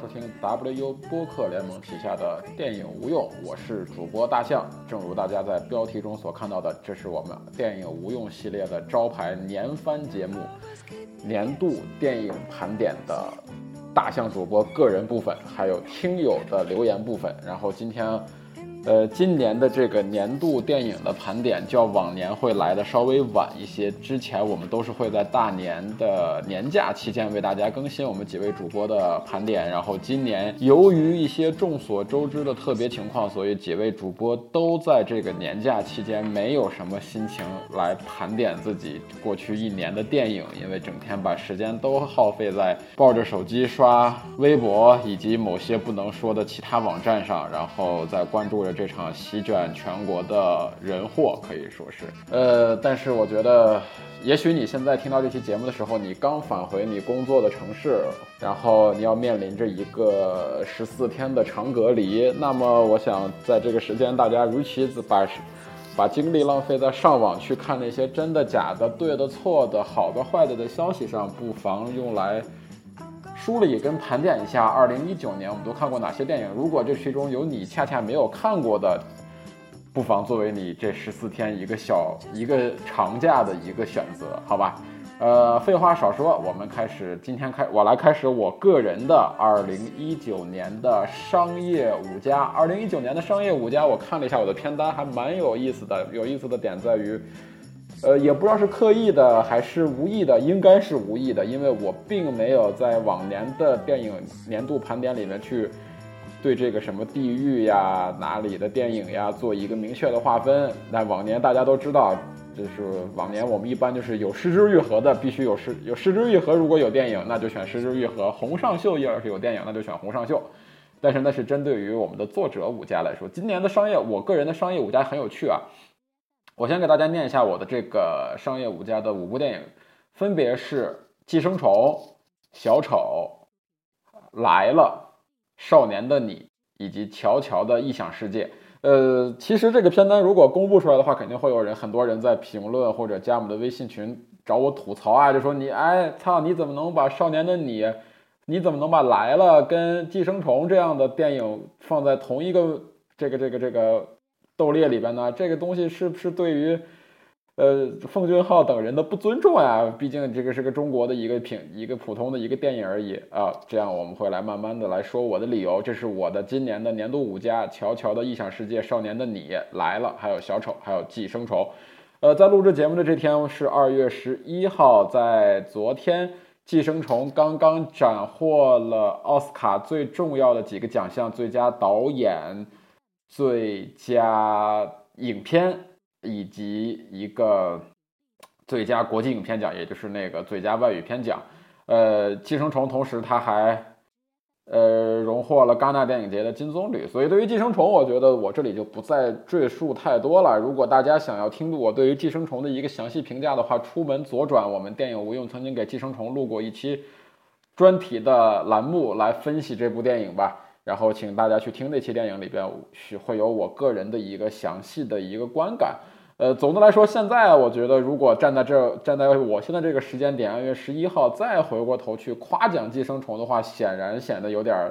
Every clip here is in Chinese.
收听 WU 播客联盟旗下的电影无用，我是主播大象。正如大家在标题中所看到的，这是我们电影无用系列的招牌年番节目——年度电影盘点的大象主播个人部分，还有听友的留言部分。然后今天。呃，今年的这个年度电影的盘点，较往年会来的稍微晚一些。之前我们都是会在大年的年假期间为大家更新我们几位主播的盘点。然后今年由于一些众所周知的特别情况，所以几位主播都在这个年假期间没有什么心情来盘点自己过去一年的电影，因为整天把时间都耗费在抱着手机刷微博以及某些不能说的其他网站上，然后在关注着。这场席卷全国的人祸可以说是，呃，但是我觉得，也许你现在听到这期节目的时候，你刚返回你工作的城市，然后你要面临着一个十四天的长隔离，那么我想在这个时间，大家如其把把精力浪费在上网去看那些真的假的、对的错的、好的坏的的消息上，不妨用来。梳理跟盘点一下，二零一九年我们都看过哪些电影？如果这其中有你恰恰没有看过的，不妨作为你这十四天一个小一个长假的一个选择，好吧？呃，废话少说，我们开始，今天开我来开始我个人的二零一九年的商业五家。二零一九年的商业五家，我看了一下我的片单，还蛮有意思的。有意思的点在于。呃，也不知道是刻意的还是无意的，应该是无意的，因为我并没有在往年的电影年度盘点里面去对这个什么地域呀、哪里的电影呀做一个明确的划分。那往年大家都知道，就是往年我们一般就是有失之愈合的，必须有失有失之愈合，如果有电影，那就选失之愈合。红上秀要是有电影，那就选红上秀。但是那是针对于我们的作者五家来说，今年的商业，我个人的商业五家很有趣啊。我先给大家念一下我的这个商业五家的五部电影，分别是《寄生虫》、《小丑》、来了、少年的你以及乔乔的异想世界。呃，其实这个片单如果公布出来的话，肯定会有人很多人在评论或者加我们的微信群找我吐槽啊，就说你哎操，你怎么能把少年的你，你怎么能把来了跟寄生虫这样的电影放在同一个这个这个这个？斗猎里边呢，这个东西是不是对于，呃，奉俊昊等人的不尊重呀？毕竟这个是个中国的一个品，一个普通的一个电影而已啊。这样我们会来慢慢的来说我的理由。这是我的今年的年度五佳：乔乔的异想世界、少年的你来了，还有小丑，还有寄生虫。呃，在录制节目的这天是二月十一号，在昨天，寄生虫刚刚斩获了奥斯卡最重要的几个奖项：最佳导演。最佳影片以及一个最佳国际影片奖，也就是那个最佳外语片奖。呃，寄生虫同时它还呃荣获了戛纳电影节的金棕榈。所以对于寄生虫，我觉得我这里就不再赘述太多了。如果大家想要听我对于寄生虫的一个详细评价的话，出门左转，我们电影无用曾经给寄生虫录过一期专题的栏目来分析这部电影吧。然后请大家去听那期电影里边，是会有我个人的一个详细的一个观感。呃，总的来说，现在我觉得，如果站在这，站在我现在这个时间点，二月十一号再回过头去夸奖《寄生虫》的话，显然显得有点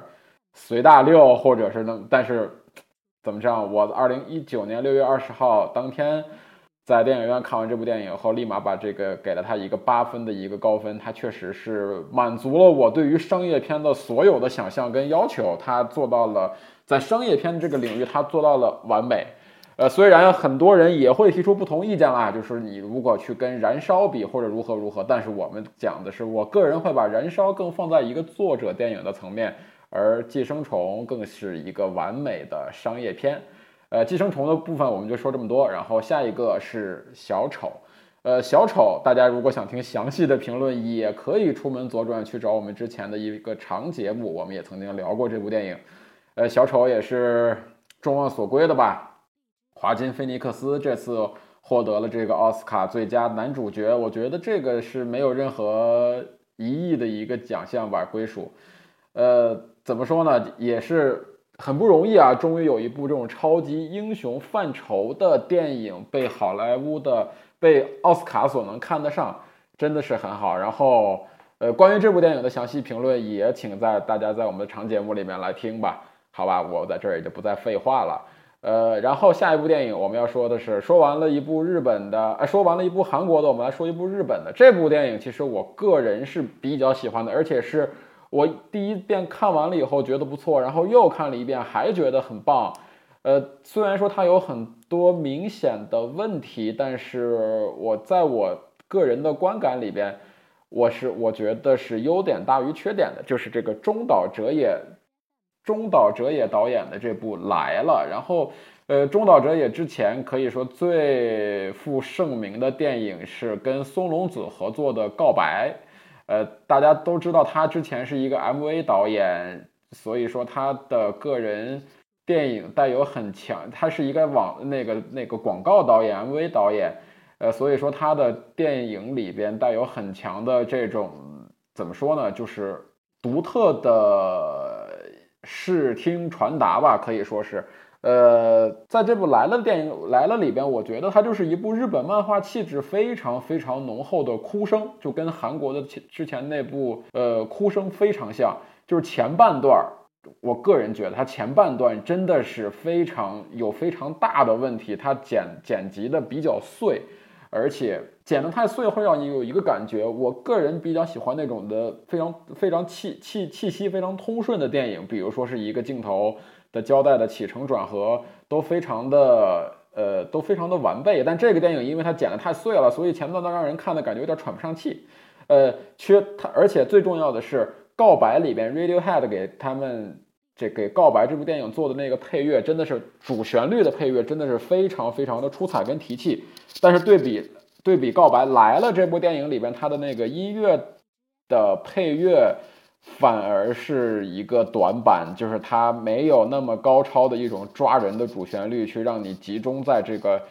随大溜，或者是能，但是怎么着？我二零一九年六月二十号当天。在电影院看完这部电影后，立马把这个给了他一个八分的一个高分。他确实是满足了我对于商业片的所有的想象跟要求。他做到了在商业片这个领域，他做到了完美。呃，虽然很多人也会提出不同意见啦，就是你如果去跟《燃烧》比或者如何如何，但是我们讲的是，我个人会把《燃烧》更放在一个作者电影的层面，而《寄生虫》更是一个完美的商业片。呃，寄生虫的部分我们就说这么多，然后下一个是小丑。呃，小丑，大家如果想听详细的评论，也可以出门左转去找我们之前的一个长节目，我们也曾经聊过这部电影。呃，小丑也是众望所归的吧？华金·菲尼克斯这次获得了这个奥斯卡最佳男主角，我觉得这个是没有任何疑义的一个奖项吧，归属。呃，怎么说呢？也是。很不容易啊！终于有一部这种超级英雄范畴的电影被好莱坞的、被奥斯卡所能看得上，真的是很好。然后，呃，关于这部电影的详细评论，也请在大家在我们的长节目里面来听吧。好吧，我在这儿也就不再废话了。呃，然后下一部电影我们要说的是，说完了一部日本的，呃，说完了一部韩国的，我们来说一部日本的。这部电影其实我个人是比较喜欢的，而且是我第一遍看完了以后觉得不错，然后又看了一遍还觉得很棒。呃，虽然说它有很多明显的问题，但是我在我个人的观感里边。我是我觉得是优点大于缺点的，就是这个中岛哲也，中岛哲也导演的这部来了。然后，呃，中岛哲也之前可以说最负盛名的电影是跟松隆子合作的《告白》。呃，大家都知道他之前是一个 MV 导演，所以说他的个人电影带有很强，他是一个网那个那个广告导演、MV 导演。呃，所以说他的电影里边带有很强的这种怎么说呢，就是独特的视听传达吧，可以说是。呃，在这部来了电影来了里边，我觉得它就是一部日本漫画气质非常非常浓厚的哭声，就跟韩国的之前那部呃哭声非常像。就是前半段，我个人觉得它前半段真的是非常有非常大的问题，它剪剪辑的比较碎。而且剪得太碎会让你有一个感觉，我个人比较喜欢那种的非常非常气气气息非常通顺的电影，比如说是一个镜头的交代的起承转合都非常的呃都非常的完备。但这个电影因为它剪得太碎了，所以前段段让人看的感觉有点喘不上气，呃缺它，而且最重要的是告白里边 Radiohead 给他们这给告白这部电影做的那个配乐真的是主旋律的配乐真的是非常非常的出彩跟提气。但是对比对比《告白来了》这部电影里边，它的那个音乐的配乐反而是一个短板，就是它没有那么高超的一种抓人的主旋律，去让你集中在这个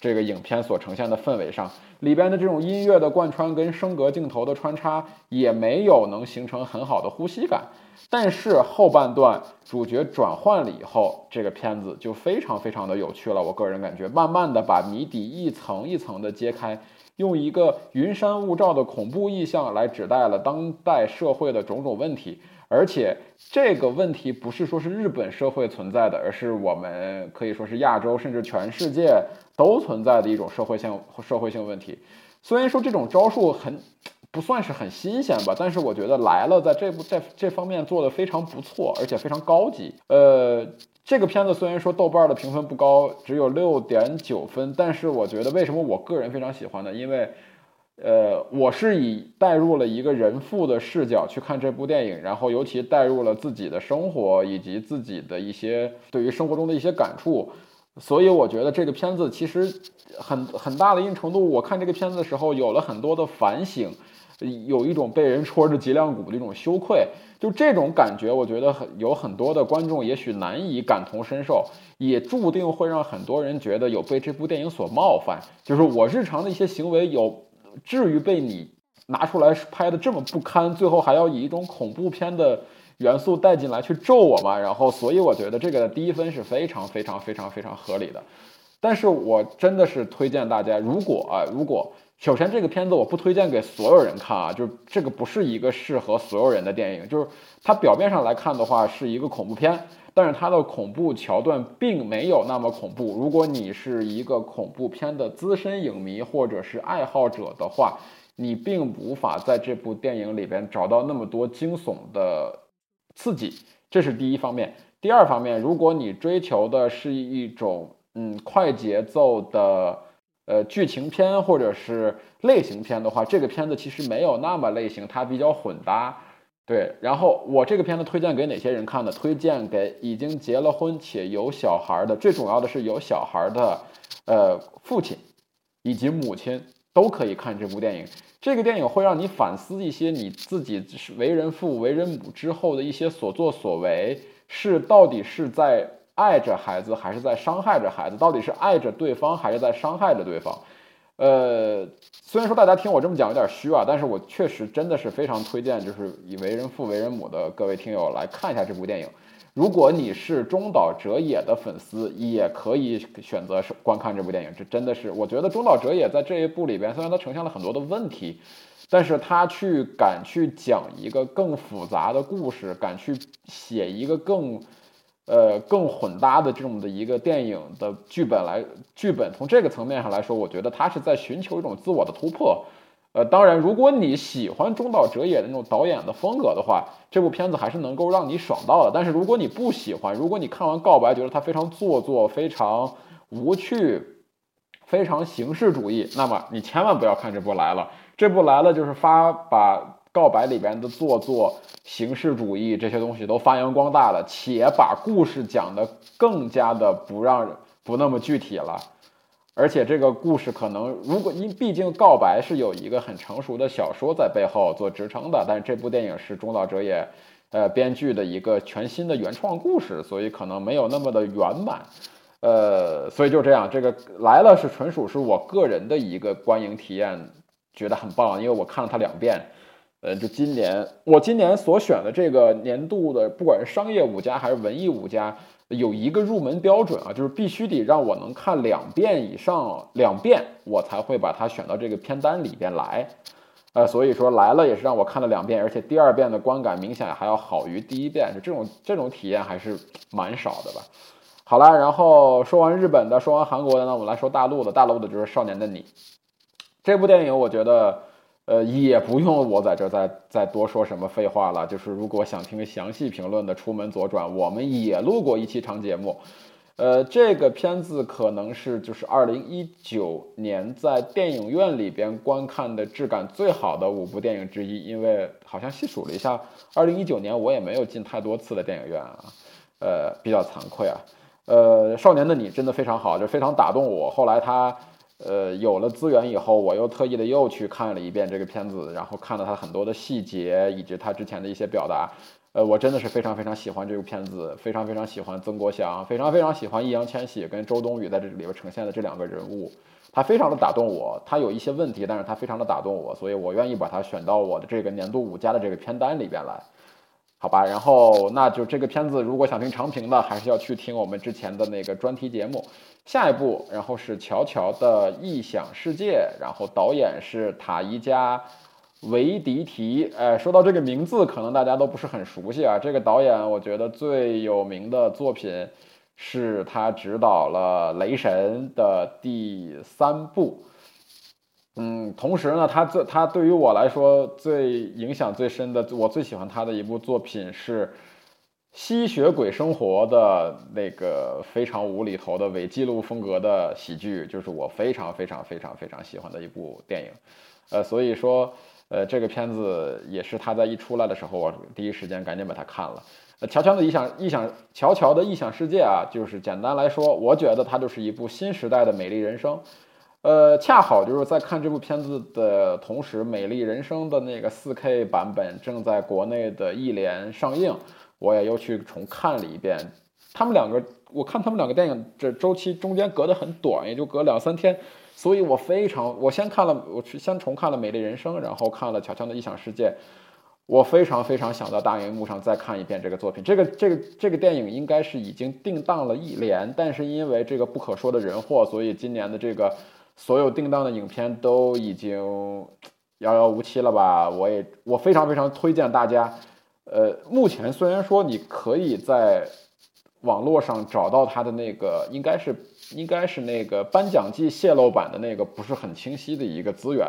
这个影片所呈现的氛围上。里边的这种音乐的贯穿跟升格镜头的穿插，也没有能形成很好的呼吸感。但是后半段主角转换了以后，这个片子就非常非常的有趣了。我个人感觉，慢慢的把谜底一层一层的揭开，用一个云山雾罩的恐怖意象来指代了当代社会的种种问题。而且这个问题不是说是日本社会存在的，而是我们可以说是亚洲甚至全世界都存在的一种社会性社会性问题。虽然说这种招数很。不算是很新鲜吧，但是我觉得来了，在这部在这方面做的非常不错，而且非常高级。呃，这个片子虽然说豆瓣的评分不高，只有六点九分，但是我觉得为什么我个人非常喜欢呢？因为，呃，我是以带入了一个人父的视角去看这部电影，然后尤其带入了自己的生活以及自己的一些对于生活中的一些感触，所以我觉得这个片子其实很很大的一定程度，我看这个片子的时候有了很多的反省。有一种被人戳着脊梁骨的一种羞愧，就这种感觉，我觉得很有很多的观众也许难以感同身受，也注定会让很多人觉得有被这部电影所冒犯。就是我日常的一些行为，有至于被你拿出来拍的这么不堪，最后还要以一种恐怖片的元素带进来去咒我吗？然后，所以我觉得这个低分是非常非常非常非常合理的。但是我真的是推荐大家，如果啊，如果。首先，这个片子我不推荐给所有人看啊，就是这个不是一个适合所有人的电影。就是它表面上来看的话是一个恐怖片，但是它的恐怖桥段并没有那么恐怖。如果你是一个恐怖片的资深影迷或者是爱好者的话，你并无法在这部电影里边找到那么多惊悚的刺激，这是第一方面。第二方面，如果你追求的是一种嗯快节奏的。呃，剧情片或者是类型片的话，这个片子其实没有那么类型，它比较混搭。对，然后我这个片子推荐给哪些人看呢？推荐给已经结了婚且有小孩的，最重要的是有小孩的，呃，父亲以及母亲都可以看这部电影。这个电影会让你反思一些你自己为人父、为人母之后的一些所作所为，是到底是在。爱着孩子还是在伤害着孩子？到底是爱着对方还是在伤害着对方？呃，虽然说大家听我这么讲有点虚啊，但是我确实真的是非常推荐，就是以为人父为人母的各位听友来看一下这部电影。如果你是中岛哲也的粉丝，也可以选择是观看这部电影。这真的是，我觉得中岛哲也在这一部里边，虽然他呈现了很多的问题，但是他去敢去讲一个更复杂的故事，敢去写一个更，呃，更混搭的这种的一个电影的剧本来，剧本从这个层面上来说，我觉得他是在寻求一种自我的突破。呃，当然，如果你喜欢中岛哲也的那种导演的风格的话，这部片子还是能够让你爽到的。但是如果你不喜欢，如果你看完《告白》觉得它非常做作、非常无趣、非常形式主义，那么你千万不要看这部来了。这部来了就是发把《告白》里边的做作、形式主义这些东西都发扬光大了，且把故事讲得更加的不让不那么具体了。而且这个故事可能，如果因毕竟告白是有一个很成熟的小说在背后做支撑的，但是这部电影是中岛哲也，呃，编剧的一个全新的原创故事，所以可能没有那么的圆满，呃，所以就这样，这个来了是纯属是我个人的一个观影体验，觉得很棒，因为我看了它两遍，呃，就今年我今年所选的这个年度的，不管是商业五家还是文艺五家。有一个入门标准啊，就是必须得让我能看两遍以上，两遍我才会把它选到这个片单里边来。呃，所以说来了也是让我看了两遍，而且第二遍的观感明显还要好于第一遍，就这种这种体验还是蛮少的吧。好了，然后说完日本的，说完韩国的，那我们来说大陆的。大陆的就是《少年的你》这部电影，我觉得。呃，也不用我在这再再多说什么废话了。就是如果想听详细评论的，出门左转，我们也录过一期长节目。呃，这个片子可能是就是二零一九年在电影院里边观看的质感最好的五部电影之一。因为好像细数了一下，二零一九年我也没有进太多次的电影院啊，呃，比较惭愧啊。呃，少年的你真的非常好，就非常打动我。后来他。呃，有了资源以后，我又特意的又去看了一遍这个片子，然后看了它很多的细节以及它之前的一些表达。呃，我真的是非常非常喜欢这部片子，非常非常喜欢曾国祥，非常非常喜欢易烊千玺跟周冬雨在这里边呈现的这两个人物，他非常的打动我。他有一些问题，但是他非常的打动我，所以我愿意把它选到我的这个年度五佳的这个片单里边来，好吧？然后那就这个片子，如果想听长评的，还是要去听我们之前的那个专题节目。下一步，然后是乔乔的异想世界，然后导演是塔伊加维迪提。哎，说到这个名字，可能大家都不是很熟悉啊。这个导演，我觉得最有名的作品是他执导了《雷神》的第三部。嗯，同时呢，他最他对于我来说最影响最深的，我最喜欢他的一部作品是。吸血鬼生活的那个非常无厘头的伪记录风格的喜剧，就是我非常非常非常非常喜欢的一部电影，呃，所以说，呃，这个片子也是他在一出来的时候，我第一时间赶紧把它看了。呃，乔乔的异想异想乔乔的异想世界啊，就是简单来说，我觉得它就是一部新时代的美丽人生。呃，恰好就是在看这部片子的同时，美丽人生的那个 4K 版本正在国内的一连上映。我也又去重看了一遍，他们两个，我看他们两个电影这周期中间隔得很短，也就隔两三天，所以我非常，我先看了，我去先重看了《美丽人生》，然后看了《乔乔的异想世界》，我非常非常想在大荧幕上再看一遍这个作品。这个这个这个电影应该是已经定档了一年，但是因为这个不可说的人祸，所以今年的这个所有定档的影片都已经遥遥无期了吧？我也我非常非常推荐大家。呃，目前虽然说你可以在网络上找到它的那个，应该是应该是那个颁奖季泄露版的那个不是很清晰的一个资源，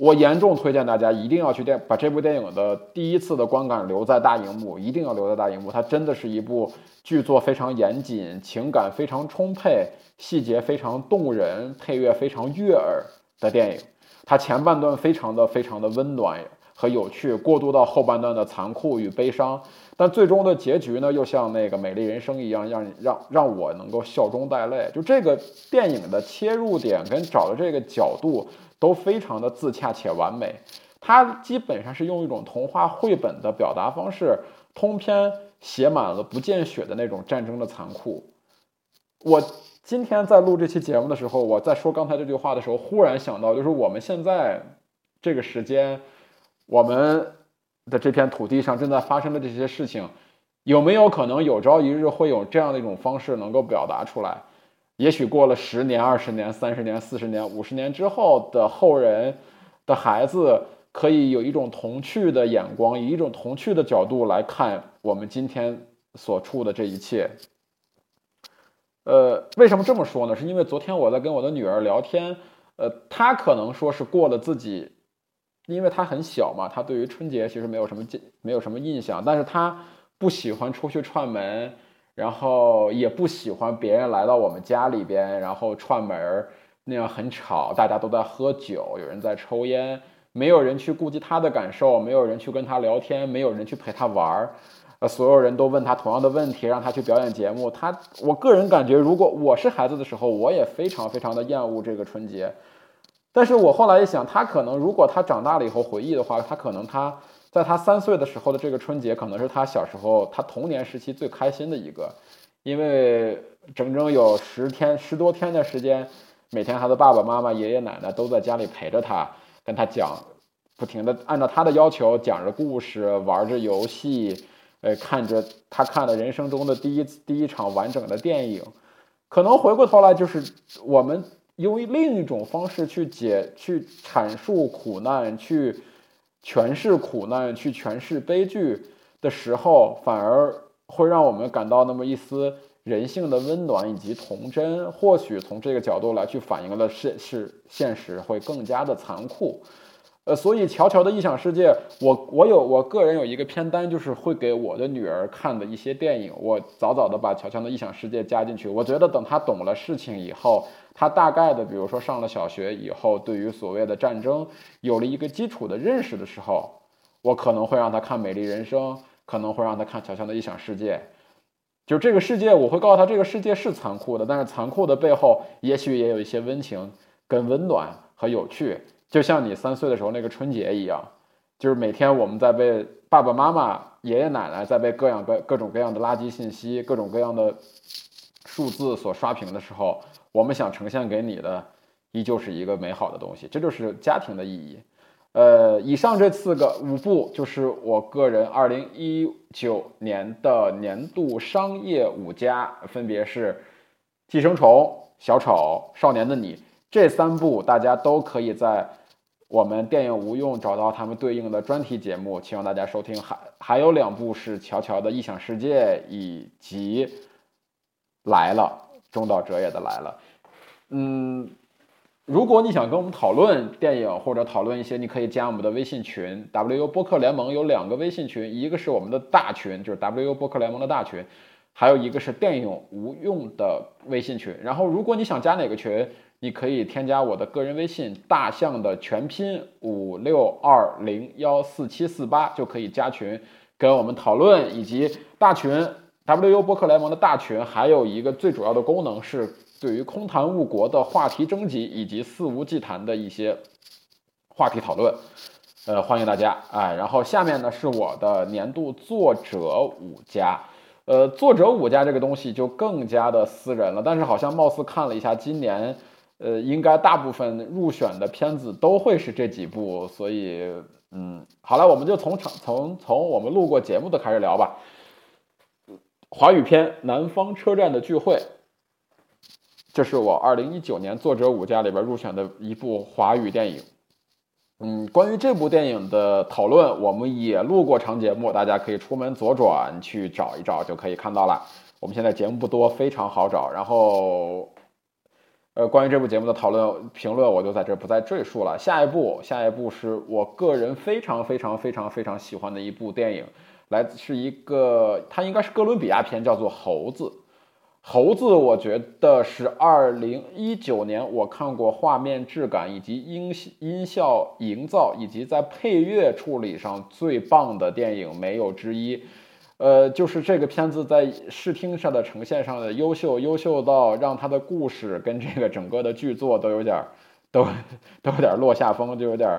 我严重推荐大家一定要去电把这部电影的第一次的观感留在大荧幕，一定要留在大荧幕。它真的是一部剧作非常严谨、情感非常充沛、细节非常动人、配乐非常悦耳的电影。它前半段非常的非常的温暖。和有趣过渡到后半段的残酷与悲伤，但最终的结局呢，又像那个《美丽人生》一样，让让让我能够笑中带泪。就这个电影的切入点跟找的这个角度都非常的自洽且完美。它基本上是用一种童话绘本的表达方式，通篇写满了不见血的那种战争的残酷。我今天在录这期节目的时候，我在说刚才这句话的时候，忽然想到，就是我们现在这个时间。我们的这片土地上正在发生的这些事情，有没有可能有朝一日会有这样的一种方式能够表达出来？也许过了十年、二十年、三十年、四十年、五十年之后的后人的孩子，可以有一种童趣的眼光，以一种童趣的角度来看我们今天所处的这一切。呃，为什么这么说呢？是因为昨天我在跟我的女儿聊天，呃，她可能说是过了自己，因为她很小嘛，她对于春节其实没有什么记，没有什么印象，但是她不喜欢出去串门。然后也不喜欢别人来到我们家里边，然后串门儿那样很吵，大家都在喝酒，有人在抽烟，没有人去顾及他的感受，没有人去跟他聊天，没有人去陪他玩儿，呃，所有人都问他同样的问题，让他去表演节目。他，我个人感觉，如果我是孩子的时候，我也非常非常的厌恶这个春节。但是我后来一想，他可能如果他长大了以后回忆的话，他可能他。在他三岁的时候的这个春节，可能是他小时候、他童年时期最开心的一个，因为整整有十天、十多天的时间，每天他的爸爸妈妈、爷爷奶奶都在家里陪着他，跟他讲，不停的按照他的要求讲着故事、玩着游戏，呃，看着他看了人生中的第一第一场完整的电影，可能回过头来就是我们用另一种方式去解、去阐述苦难，去。诠释苦难，去诠释悲剧的时候，反而会让我们感到那么一丝人性的温暖以及童真。或许从这个角度来去反映了是是现实会更加的残酷。呃，所以乔乔的异想世界，我我有我个人有一个片单，就是会给我的女儿看的一些电影。我早早的把乔乔的异想世界加进去。我觉得等她懂了事情以后。他大概的，比如说上了小学以后，对于所谓的战争有了一个基础的认识的时候，我可能会让他看《美丽人生》，可能会让他看《乔乔的异想世界》。就这个世界，我会告诉他，这个世界是残酷的，但是残酷的背后，也许也有一些温情、跟温暖和有趣。就像你三岁的时候那个春节一样，就是每天我们在被爸爸妈妈、爷爷奶奶在被各样各各种各样的垃圾信息、各种各样的数字所刷屏的时候。我们想呈现给你的，依旧是一个美好的东西，这就是家庭的意义。呃，以上这四个五部就是我个人二零一九年的年度商业五佳，分别是《寄生虫》《小丑》《少年的你》这三部，大家都可以在我们电影无用找到他们对应的专题节目，希望大家收听。还还有两部是《乔乔的异想世界》以及《来了》。中岛哲也的来了，嗯，如果你想跟我们讨论电影或者讨论一些，你可以加我们的微信群。WU 播客联盟有两个微信群，一个是我们的大群，就是 WU 播客联盟的大群，还有一个是电影无用的微信群。然后，如果你想加哪个群，你可以添加我的个人微信大象的全拼五六二零幺四七四八，就可以加群跟我们讨论，以及大群。WU 播客联盟的大群还有一个最主要的功能是对于空谈误国的话题征集以及肆无忌惮的一些话题讨论，呃，欢迎大家哎。然后下面呢是我的年度作者五家，呃，作者五家这个东西就更加的私人了。但是好像貌似看了一下今年，呃，应该大部分入选的片子都会是这几部，所以嗯，好了，我们就从场从从我们录过节目的开始聊吧。华语片《南方车站的聚会》，这是我二零一九年作者五家里边入选的一部华语电影。嗯，关于这部电影的讨论，我们也录过长节目，大家可以出门左转去找一找，就可以看到了。我们现在节目不多，非常好找。然后，呃，关于这部节目的讨论评论，我就在这不再赘述了。下一部，下一部是我个人非常非常非常非常喜欢的一部电影。来自是一个，它应该是哥伦比亚片，叫做《猴子》。猴子，我觉得是二零一九年我看过画面质感以及音音效营造以及在配乐处理上最棒的电影，没有之一。呃，就是这个片子在视听上的呈现上的优秀，优秀到让它的故事跟这个整个的剧作都有点，都都有点落下风，就有点。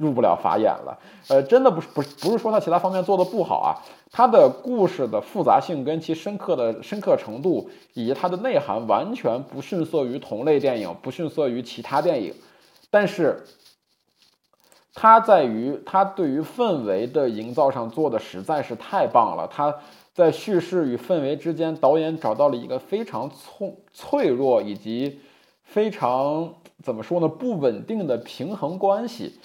入不了法眼了，呃，真的不是不是不是说他其他方面做的不好啊，他的故事的复杂性跟其深刻的深刻程度以及它的内涵完全不逊色于同类电影，不逊色于其他电影，但是，它在于它对于氛围的营造上做的实在是太棒了，它。在叙事与氛围之间，导演找到了一个非常脆脆弱以及非常怎么说呢不稳定的平衡关系。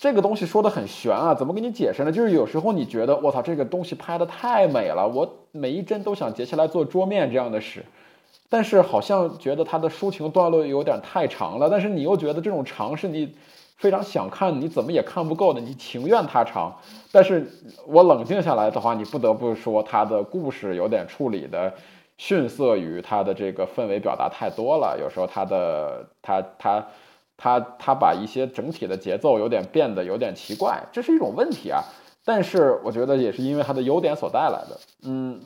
这个东西说的很玄啊，怎么给你解释呢？就是有时候你觉得我操，这个东西拍的太美了，我每一帧都想截下来做桌面这样的事，但是好像觉得它的抒情段落有点太长了，但是你又觉得这种长是你非常想看，你怎么也看不够的，你情愿它长。但是我冷静下来的话，你不得不说它的故事有点处理的逊色于它的这个氛围表达太多了，有时候它的它它。他他把一些整体的节奏有点变得有点奇怪，这是一种问题啊。但是我觉得也是因为它的优点所带来的。嗯，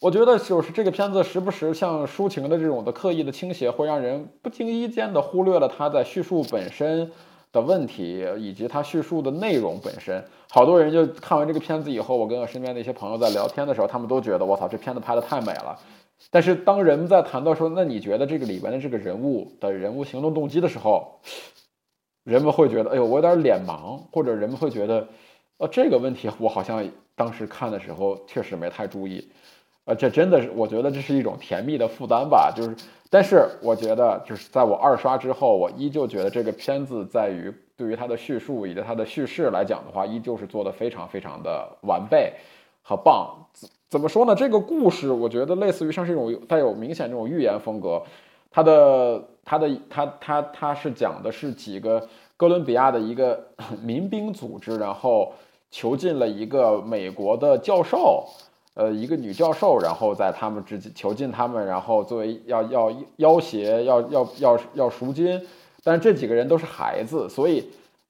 我觉得就是这个片子时不时像抒情的这种的刻意的倾斜，会让人不经意间的忽略了它在叙述本身的问题，以及它叙述的内容本身。好多人就看完这个片子以后，我跟我身边的一些朋友在聊天的时候，他们都觉得我操，这片子拍的太美了。但是当人们在谈到说，那你觉得这个里边的这个人物的人物行动动机的时候，人们会觉得，哎呦，我有点脸盲，或者人们会觉得，呃，这个问题我好像当时看的时候确实没太注意，这真的是，我觉得这是一种甜蜜的负担吧。就是，但是我觉得，就是在我二刷之后，我依旧觉得这个片子在于对于它的叙述以及它的叙事来讲的话，依旧是做的非常非常的完备和棒。怎么说呢？这个故事我觉得类似于像是一种带有明显这种寓言风格，它的它的它它它是讲的是几个哥伦比亚的一个民兵组织，然后囚禁了一个美国的教授，呃，一个女教授，然后在他们之间囚禁他们，然后作为要要要挟要要要要赎金，但这几个人都是孩子，所以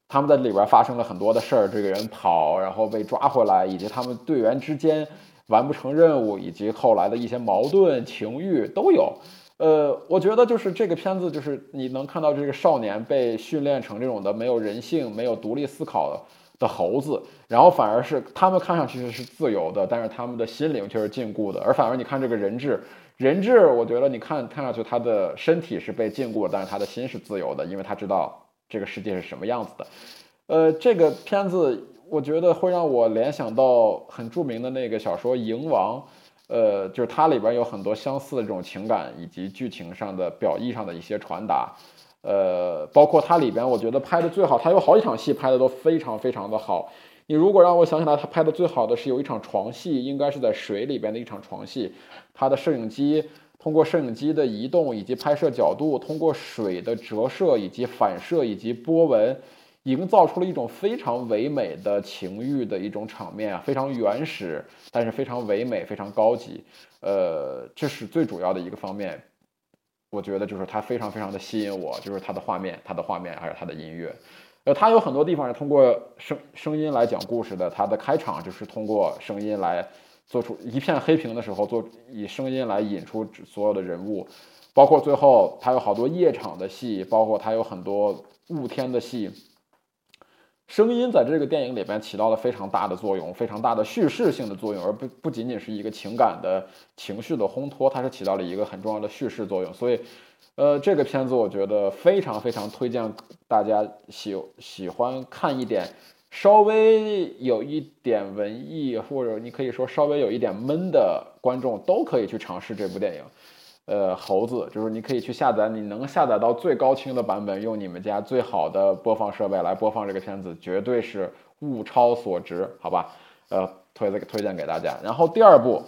他们在里边发生了很多的事儿，这个人跑，然后被抓回来，以及他们队员之间。完不成任务，以及后来的一些矛盾情欲都有。呃，我觉得就是这个片子，就是你能看到这个少年被训练成这种的没有人性、没有独立思考的猴子，然后反而是他们看上去是自由的，但是他们的心灵却是禁锢的。而反而你看这个人质，人质，我觉得你看看上去他的身体是被禁锢，但是他的心是自由的，因为他知道这个世界是什么样子的。呃，这个片子。我觉得会让我联想到很著名的那个小说《蝇王》，呃，就是它里边有很多相似的这种情感以及剧情上的表意上的一些传达，呃，包括它里边我觉得拍的最好，它有好几场戏拍的都非常非常的好。你如果让我想起来，他拍的最好的是有一场床戏，应该是在水里边的一场床戏，他的摄影机通过摄影机的移动以及拍摄角度，通过水的折射以及反射以及波纹。营造出了一种非常唯美的情欲的一种场面啊，非常原始，但是非常唯美，非常高级。呃，这是最主要的一个方面。我觉得就是它非常非常的吸引我，就是它的画面，它的画面还有它的音乐。呃，它有很多地方是通过声声音来讲故事的。它的开场就是通过声音来做出一片黑屏的时候，做以声音来引出所有的人物，包括最后它有好多夜场的戏，包括它有很多雾天的戏。声音在这个电影里边起到了非常大的作用，非常大的叙事性的作用，而不不仅仅是一个情感的情绪的烘托，它是起到了一个很重要的叙事作用。所以，呃，这个片子我觉得非常非常推荐大家喜喜欢看一点稍微有一点文艺，或者你可以说稍微有一点闷的观众都可以去尝试这部电影。呃，猴子就是你可以去下载，你能下载到最高清的版本，用你们家最好的播放设备来播放这个片子，绝对是物超所值，好吧？呃，推荐推荐给大家。然后第二部，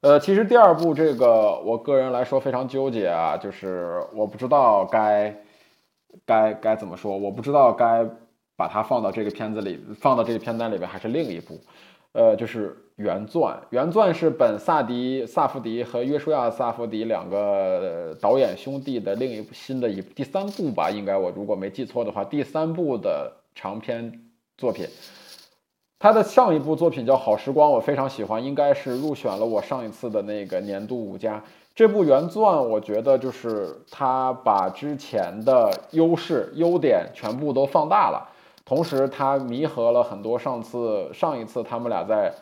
呃，其实第二部这个我个人来说非常纠结啊，就是我不知道该该该怎么说，我不知道该把它放到这个片子里，放到这个片单里边，还是另一部。呃，就是原钻，原钻是本萨迪萨夫迪和约书亚萨夫迪两个导演兄弟的另一部新的一第三部吧，应该我如果没记错的话，第三部的长篇作品。他的上一部作品叫《好时光》，我非常喜欢，应该是入选了我上一次的那个年度五佳。这部原钻，我觉得就是他把之前的优势优点全部都放大了。同时，他弥合了很多上次、上一次他们俩在，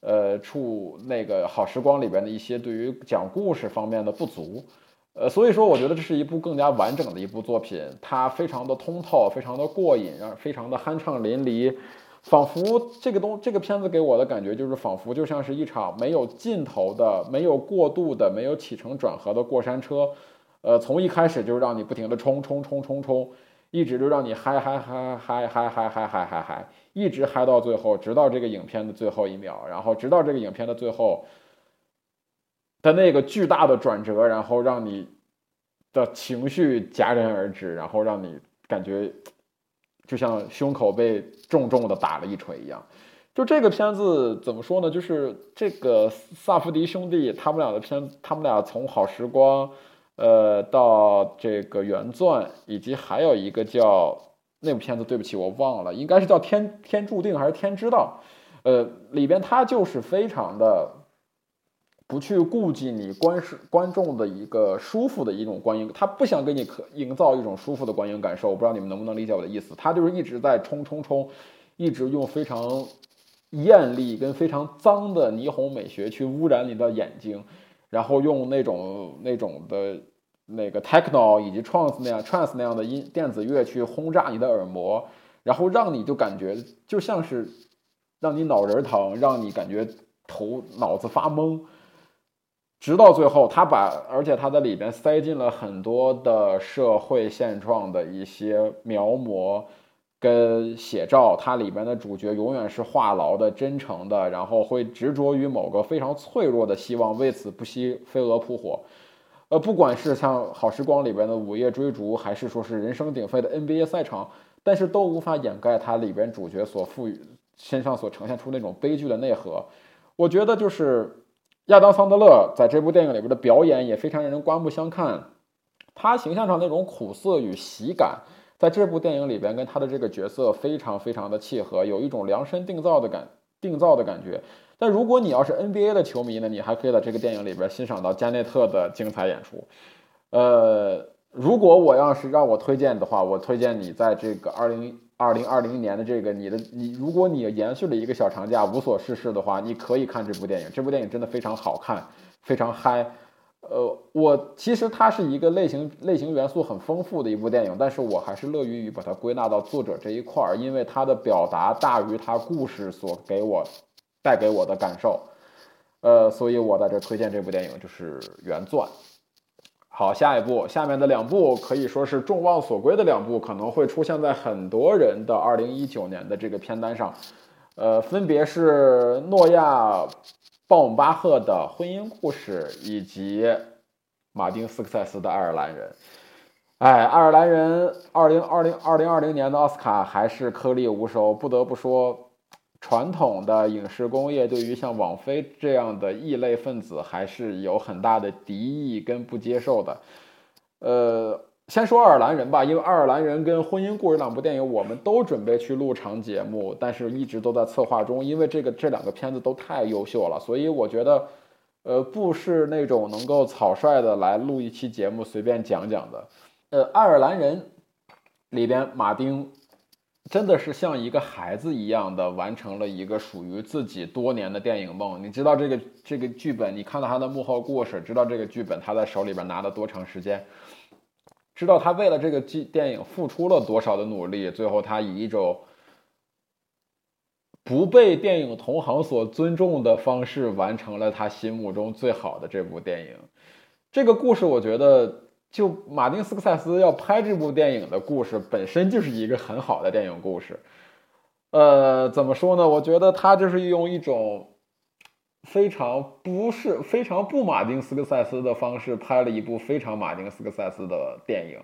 呃，处那个好时光里边的一些对于讲故事方面的不足，呃，所以说我觉得这是一部更加完整的一部作品，它非常的通透，非常的过瘾，让非常的酣畅淋漓，仿佛这个东这个片子给我的感觉就是仿佛就像是一场没有尽头的、没有过渡的、没有起承转合的过山车，呃，从一开始就让你不停的冲冲冲冲冲，一直就让你嗨嗨嗨嗨嗨嗨嗨嗨嗨嗨，一直嗨到最后，直到这个影片的最后一秒，然后直到这个影片的最后的那个巨大的转折，然后让你的情绪戛然而止，然后让你感觉。就像胸口被重重的打了一锤一样，就这个片子怎么说呢？就是这个萨福迪兄弟他们俩的片，他们俩从好时光，呃，到这个原钻，以及还有一个叫那部片子，对不起，我忘了，应该是叫天天注定还是天知道，呃，里边他就是非常的。不去顾及你观视观众的一个舒服的一种观影，他不想给你可营造一种舒服的观影感受。我不知道你们能不能理解我的意思。他就是一直在冲冲冲，一直用非常艳丽跟非常脏的霓虹美学去污染你的眼睛，然后用那种那种的那个 techno 以及 trance 那样 trance 那样的音电子乐去轰炸你的耳膜，然后让你就感觉就像是让你脑仁疼，让你感觉头脑子发懵。直到最后，他把，而且他在里边塞进了很多的社会现状的一些描摹跟写照。它里边的主角永远是话痨的、真诚的，然后会执着于某个非常脆弱的希望，为此不惜飞蛾扑火。呃，不管是像《好时光》里边的午夜追逐，还是说是人声鼎沸的 NBA 赛场，但是都无法掩盖它里边主角所赋予身上所呈现出那种悲剧的内核。我觉得就是。亚当·桑德勒在这部电影里边的表演也非常让人刮目相看，他形象上那种苦涩与喜感，在这部电影里边跟他的这个角色非常非常的契合，有一种量身定造的感定造的感觉。但如果你要是 NBA 的球迷呢，你还可以在这个电影里边欣赏到加内特的精彩演出。呃，如果我要是让我推荐的话，我推荐你在这个二零。二零二零年的这个，你的你，如果你延续了一个小长假，无所事事的话，你可以看这部电影。这部电影真的非常好看，非常嗨。呃，我其实它是一个类型类型元素很丰富的一部电影，但是我还是乐于于把它归纳到作者这一块儿，因为它的表达大于它故事所给我带给我的感受。呃，所以我在这推荐这部电影就是原钻。好，下一步，下面的两部可以说是众望所归的两部，可能会出现在很多人的二零一九年的这个片单上，呃，分别是诺亚·鲍姆巴赫的婚姻故事以及马丁·斯科塞斯的爱尔兰人。哎，爱尔兰人二零二零二零二零年的奥斯卡还是颗粒无收，不得不说。传统的影视工业对于像网飞这样的异类分子还是有很大的敌意跟不接受的。呃，先说爱尔兰人吧，因为爱尔兰人跟婚姻故事两部电影，我们都准备去录长节目，但是一直都在策划中，因为这个这两个片子都太优秀了，所以我觉得，呃，不是那种能够草率的来录一期节目随便讲讲的。呃，爱尔兰人里边马丁。真的是像一个孩子一样的完成了一个属于自己多年的电影梦。你知道这个这个剧本，你看到他的幕后故事，知道这个剧本他在手里边拿了多长时间，知道他为了这个剧电影付出了多少的努力，最后他以一种不被电影同行所尊重的方式完成了他心目中最好的这部电影。这个故事，我觉得。就马丁斯科塞斯要拍这部电影的故事本身就是一个很好的电影故事，呃，怎么说呢？我觉得他就是用一种非常不是非常不马丁斯科塞斯的方式拍了一部非常马丁斯科塞斯的电影，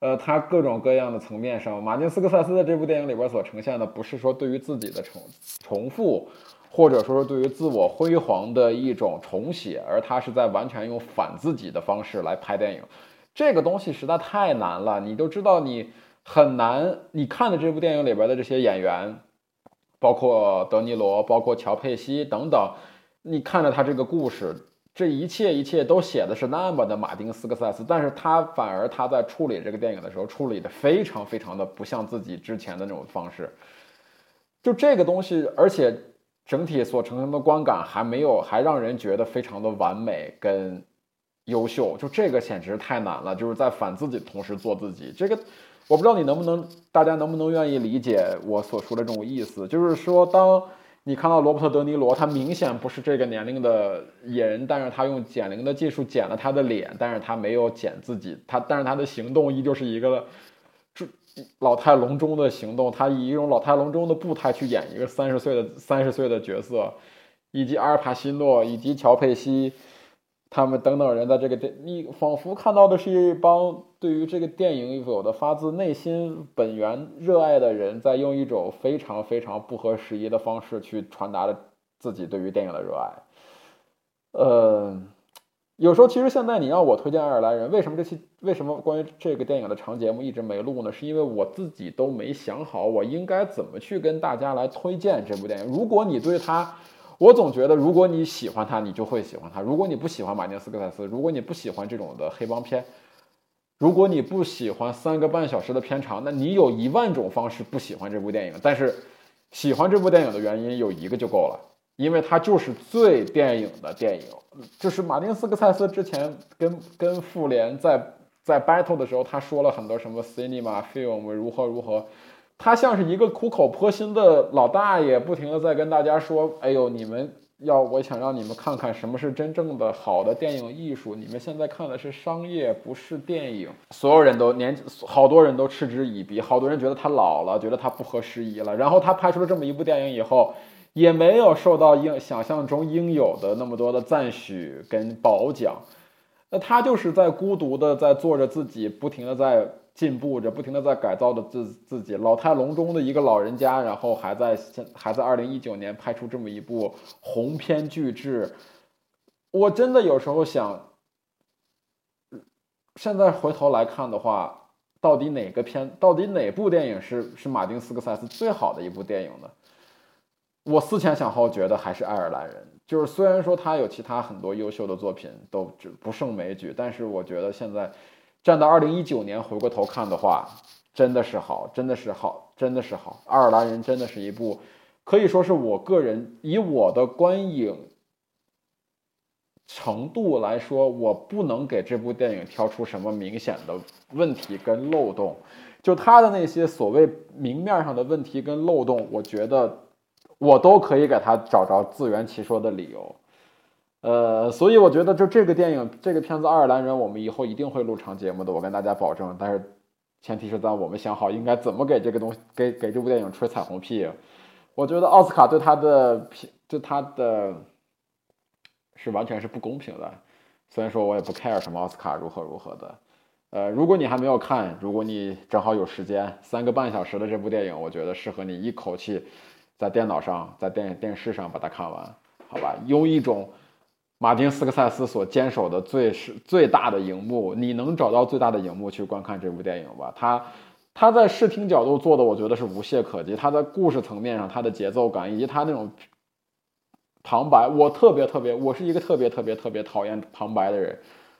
呃，他各种各样的层面上，马丁斯科塞斯的这部电影里边所呈现的不是说对于自己的重重复，或者说是对于自我辉煌的一种重写，而他是在完全用反自己的方式来拍电影。这个东西实在太难了，你都知道，你很难。你看的这部电影里边的这些演员，包括德尼罗，包括乔佩西等等，你看着他这个故事，这一切一切都写的是那么的马丁斯科塞斯，但是他反而他在处理这个电影的时候，处理的非常非常的不像自己之前的那种方式。就这个东西，而且整体所呈现的观感还没有，还让人觉得非常的完美跟。优秀，就这个简直太难了，就是在反自己同时做自己。这个，我不知道你能不能，大家能不能愿意理解我所说的这种意思，就是说，当你看到罗伯特·德尼罗，他明显不是这个年龄的野人，但是他用减龄的技术减了他的脸，但是他没有减自己，他但是他的行动依旧是一个老态龙钟的行动，他以一种老态龙钟的步态去演一个三十岁的三十岁的角色，以及阿尔帕西诺以及乔佩西。他们等等人在这个电，你仿佛看到的是一帮对于这个电影有的发自内心本源热爱的人，在用一种非常非常不合时宜的方式去传达了自己对于电影的热爱。呃，有时候其实现在你让我推荐《爱尔兰人》，为什么这期为什么关于这个电影的长节目一直没录呢？是因为我自己都没想好我应该怎么去跟大家来推荐这部电影。如果你对他，我总觉得，如果你喜欢他，你就会喜欢他；如果你不喜欢马丁斯科塞斯，如果你不喜欢这种的黑帮片，如果你不喜欢三个半小时的片长，那你有一万种方式不喜欢这部电影。但是，喜欢这部电影的原因有一个就够了，因为它就是最电影的电影。就是马丁斯科塞斯之前跟跟复联在在 battle 的时候，他说了很多什么 cinema film 如何如何。他像是一个苦口婆心的老大爷，不停的在跟大家说：“哎呦，你们要，我想让你们看看什么是真正的好的电影艺术。你们现在看的是商业，不是电影。”所有人都年，好多人都嗤之以鼻，好多人觉得他老了，觉得他不合时宜了。然后他拍出了这么一部电影以后，也没有受到应想象中应有的那么多的赞许跟褒奖。那他就是在孤独的在做着自己，不停的在。进步着，不停的在改造着自自己，老态龙钟的一个老人家，然后还在还在二零一九年拍出这么一部鸿篇巨制，我真的有时候想，现在回头来看的话，到底哪个片，到底哪部电影是是马丁斯科塞斯最好的一部电影呢？我思前想后，觉得还是爱尔兰人。就是虽然说他有其他很多优秀的作品都不胜枚举，但是我觉得现在。站到二零一九年回过头看的话，真的是好，真的是好，真的是好。爱尔兰人真的是一部，可以说是我个人以我的观影程度来说，我不能给这部电影挑出什么明显的问题跟漏洞。就他的那些所谓明面上的问题跟漏洞，我觉得我都可以给他找着自圆其说的理由。呃，所以我觉得就这个电影，这个片子《爱尔兰人》，我们以后一定会录长节目的，我跟大家保证。但是前提是在我们想好应该怎么给这个东西，给给这部电影吹彩虹屁。我觉得奥斯卡对他的评，对他的，是完全是不公平的。虽然说我也不 care 什么奥斯卡如何如何的。呃，如果你还没有看，如果你正好有时间，三个半小时的这部电影，我觉得适合你一口气在电脑上，在电电视上把它看完，好吧？用一种。马丁斯科塞斯所坚守的最是最大的荧幕，你能找到最大的荧幕去观看这部电影吧？他他在视听角度做的，我觉得是无懈可击。他在故事层面上，他的节奏感以及他那种旁白，我特别特别，我是一个特别特别特别讨厌旁白的人。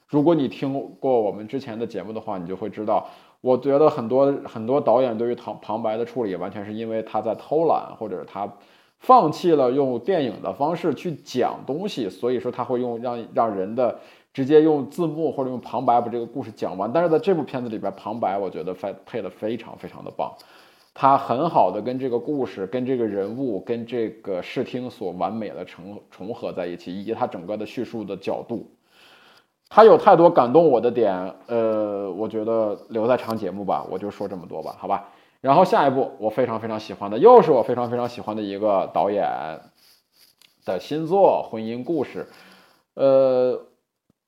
如果你听过我们之前的节目的话，你就会知道，我觉得很多很多导演对于旁旁白的处理，完全是因为他在偷懒，或者他。放弃了用电影的方式去讲东西，所以说他会用让让人的直接用字幕或者用旁白把这个故事讲完。但是在这部片子里边，旁白我觉得配配的非常非常的棒，他很好的跟这个故事、跟这个人物、跟这个视听所完美的重重合在一起，以及他整个的叙述的角度，他有太多感动我的点。呃，我觉得留在长节目吧，我就说这么多吧，好吧。然后下一部我非常非常喜欢的，又是我非常非常喜欢的一个导演的新作《婚姻故事》。呃，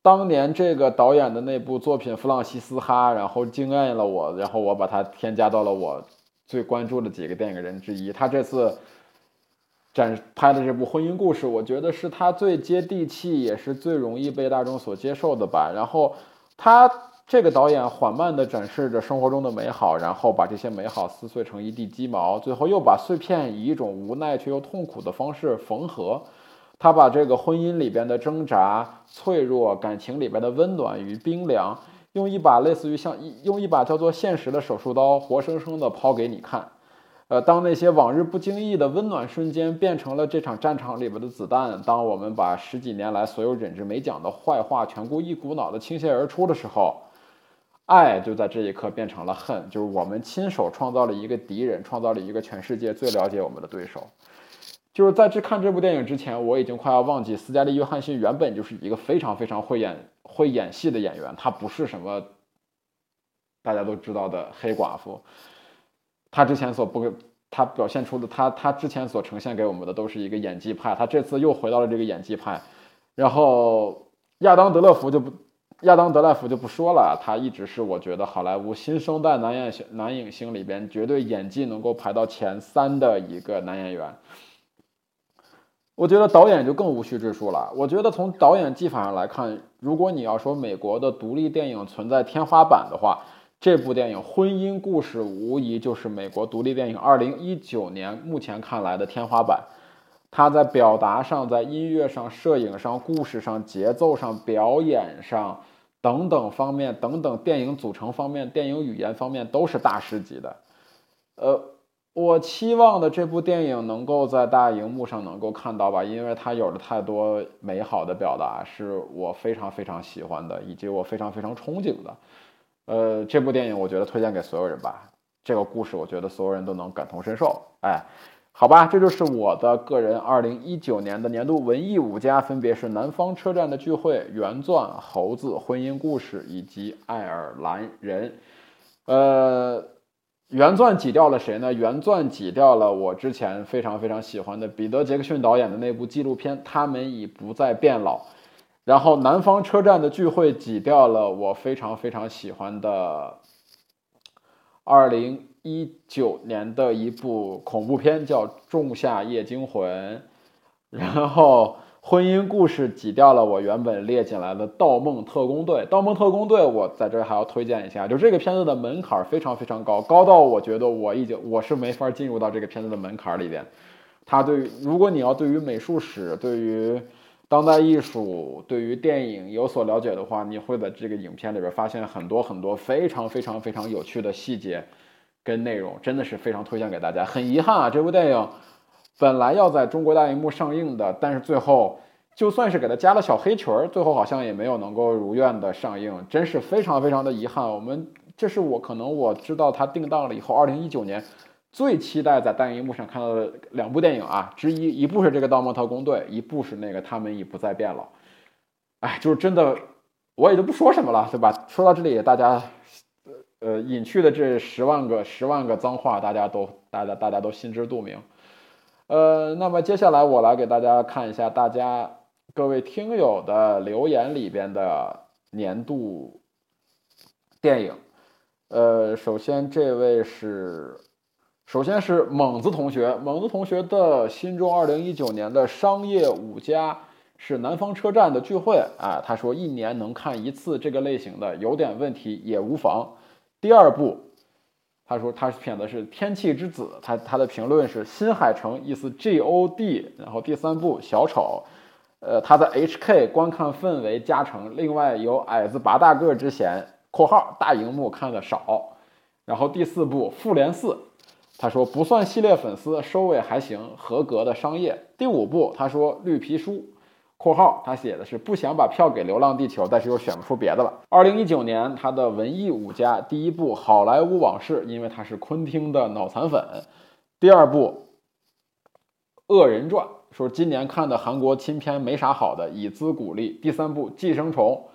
当年这个导演的那部作品《弗朗西斯哈》，然后惊艳了我，然后我把它添加到了我最关注的几个电影人之一。他这次展拍的这部《婚姻故事》，我觉得是他最接地气，也是最容易被大众所接受的吧。然后他。这个导演缓慢地展示着生活中的美好，然后把这些美好撕碎成一地鸡毛，最后又把碎片以一种无奈却又痛苦的方式缝合。他把这个婚姻里边的挣扎、脆弱，感情里边的温暖与冰凉，用一把类似于像一用一把叫做现实的手术刀，活生生地抛给你看。呃，当那些往日不经意的温暖瞬间变成了这场战场里边的子弹，当我们把十几年来所有忍着没讲的坏话全部一股脑的倾泻而出的时候。爱就在这一刻变成了恨，就是我们亲手创造了一个敌人，创造了一个全世界最了解我们的对手。就是在这看这部电影之前，我已经快要忘记斯嘉丽·约翰逊原本就是一个非常非常会演会演戏的演员，她不是什么大家都知道的黑寡妇。她之前所不，她表现出的，她她之前所呈现给我们的都是一个演技派，她这次又回到了这个演技派。然后亚当·德勒福就不，亚当·德莱福就不说了，他一直是我觉得好莱坞新生代男演男影星里边绝对演技能够排到前三的一个男演员。我觉得导演就更无需赘述了。我觉得从导演技法上来看，如果你要说美国的独立电影存在天花板的话，这部电影《婚姻故事》无疑就是美国独立电影2019年目前看来的天花板。它在表达上、在音乐上、摄影上、故事上、节奏上、表演上等等方面，等等电影组成方面、电影语言方面都是大师级的。呃。我期望的这部电影能够在大荧幕上能够看到吧，因为它有着太多美好的表达，是我非常非常喜欢的，以及我非常非常憧憬的。呃，这部电影我觉得推荐给所有人吧。这个故事我觉得所有人都能感同身受。哎，好吧，这就是我的个人2019年的年度文艺五佳，分别是《南方车站的聚会》、原钻、猴子、婚姻故事以及爱尔兰人。呃。原钻挤掉了谁呢？原钻挤掉了我之前非常非常喜欢的彼得·杰克逊导演的那部纪录片《他们已不再变老》，然后南方车站的聚会挤掉了我非常非常喜欢的二零一九年的一部恐怖片，叫《仲夏夜惊魂》，然后。婚姻故事挤掉了我原本列进来的《盗梦特工队》。《盗梦特工队》，我在这还要推荐一下，就这个片子的门槛非常非常高，高到我觉得我已经我是没法进入到这个片子的门槛里边。它对于如果你要对于美术史、对于当代艺术、对于电影有所了解的话，你会在这个影片里边发现很多很多非常非常非常有趣的细节跟内容，真的是非常推荐给大家。很遗憾啊，这部电影。本来要在中国大荧幕上映的，但是最后就算是给他加了小黑裙儿，最后好像也没有能够如愿的上映，真是非常非常的遗憾。我们这是我可能我知道他定档了以后，二零一九年最期待在大荧幕上看到的两部电影啊之一，一部是这个《盗梦特工队》，一部是那个《他们已不再变老》。哎，就是真的，我也就不说什么了，对吧？说到这里，大家呃隐去的这十万个十万个脏话，大家都大家大家都心知肚明。呃，那么接下来我来给大家看一下大家各位听友的留言里边的年度电影。呃，首先这位是，首先是猛子同学，猛子同学的心中二零一九年的商业五佳是《南方车站的聚会》啊，他说一年能看一次这个类型的有点问题也无妨。第二部。他说他选的是《天气之子》，他他的评论是新海诚，意思 G O D。然后第三部小丑，呃，他在 H K 观看氛围加成，另外有矮子拔大个之嫌（括号大荧幕看的少）。然后第四部复联四，他说不算系列粉丝，收尾还行，合格的商业。第五部他说绿皮书。括号，他写的是不想把票给《流浪地球》，但是又选不出别的了。二零一九年他的文艺五佳第一部《好莱坞往事》，因为他是昆汀的脑残粉。第二部《恶人传》，说今年看的韩国新片没啥好的，以资鼓励。第三部《寄生虫》，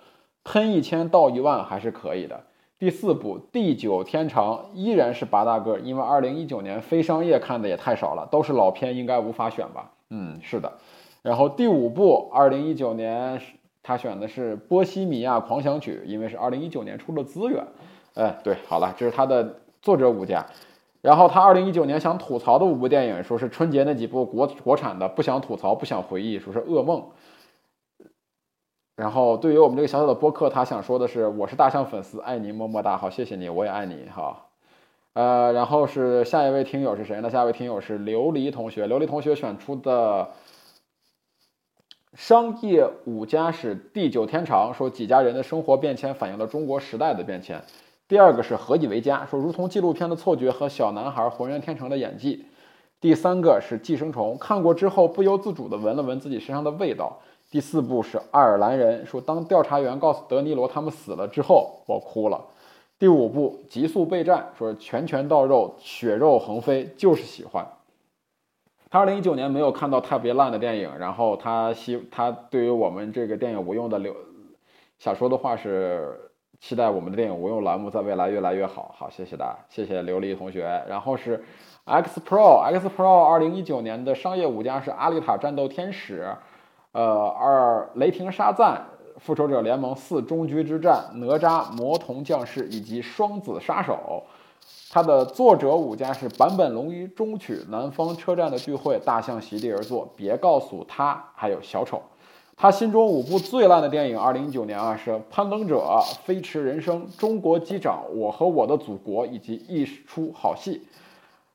喷一千到一万还是可以的。第四部《地久天长》依然是八大个，因为二零一九年非商业看的也太少了，都是老片，应该无法选吧？嗯，是的。然后第五部，二零一九年他选的是《波西米亚狂想曲》，因为是二零一九年出的资源。哎，对，好了，这是他的作者五家。然后他二零一九年想吐槽的五部电影，说是春节那几部国国产的，不想吐槽，不想回忆，说是噩梦。然后对于我们这个小小的播客，他想说的是，我是大象粉丝，爱你么么哒，好，谢谢你，我也爱你，哈。呃，然后是下一位听友是谁呢？下一位听友是琉璃同学，琉璃同学选出的。商业五家是地久天长，说几家人的生活变迁反映了中国时代的变迁。第二个是何以为家，说如同纪录片的错觉和小男孩浑然天成的演技。第三个是寄生虫，看过之后不由自主地闻了闻自己身上的味道。第四部是爱尔兰人，说当调查员告诉德尼罗他们死了之后，我哭了。第五部《极速备战》，说拳拳到肉，血肉横飞，就是喜欢。他二零一九年没有看到特别烂的电影，然后他希他对于我们这个电影无用的留想说的话是期待我们的电影无用栏目在未来越来越好。好，谢谢大家，谢谢刘丽同学。然后是 X Pro，X Pro 二零一九年的商业五家是《阿丽塔：战斗天使》，呃，二《雷霆沙赞》。复仇者联盟四终局之战、哪吒魔童降世以及双子杀手，它的作者五家是坂本龙一中曲、南方车站的聚会、大象席地而坐、别告诉他，还有小丑。他心中五部最烂的电影，二零一九年啊是《攀登者》、《飞驰人生》、《中国机长》、《我和我的祖国》以及一出好戏。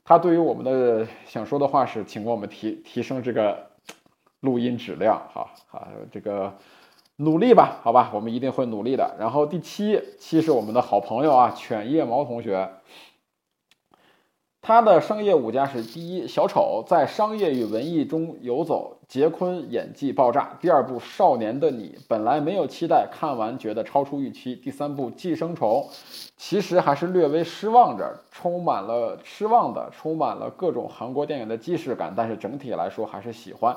他对于我们的想说的话是，请给我们提提升这个录音质量，好好这个。努力吧，好吧，我们一定会努力的。然后第七期是我们的好朋友啊，犬夜猫同学，他的商业五家是：第一，小丑在商业与文艺中游走，杰昆演技爆炸；第二部，少年的你本来没有期待，看完觉得超出预期；第三部，寄生虫其实还是略微失望着，充满了失望的，充满了各种韩国电影的既视感，但是整体来说还是喜欢；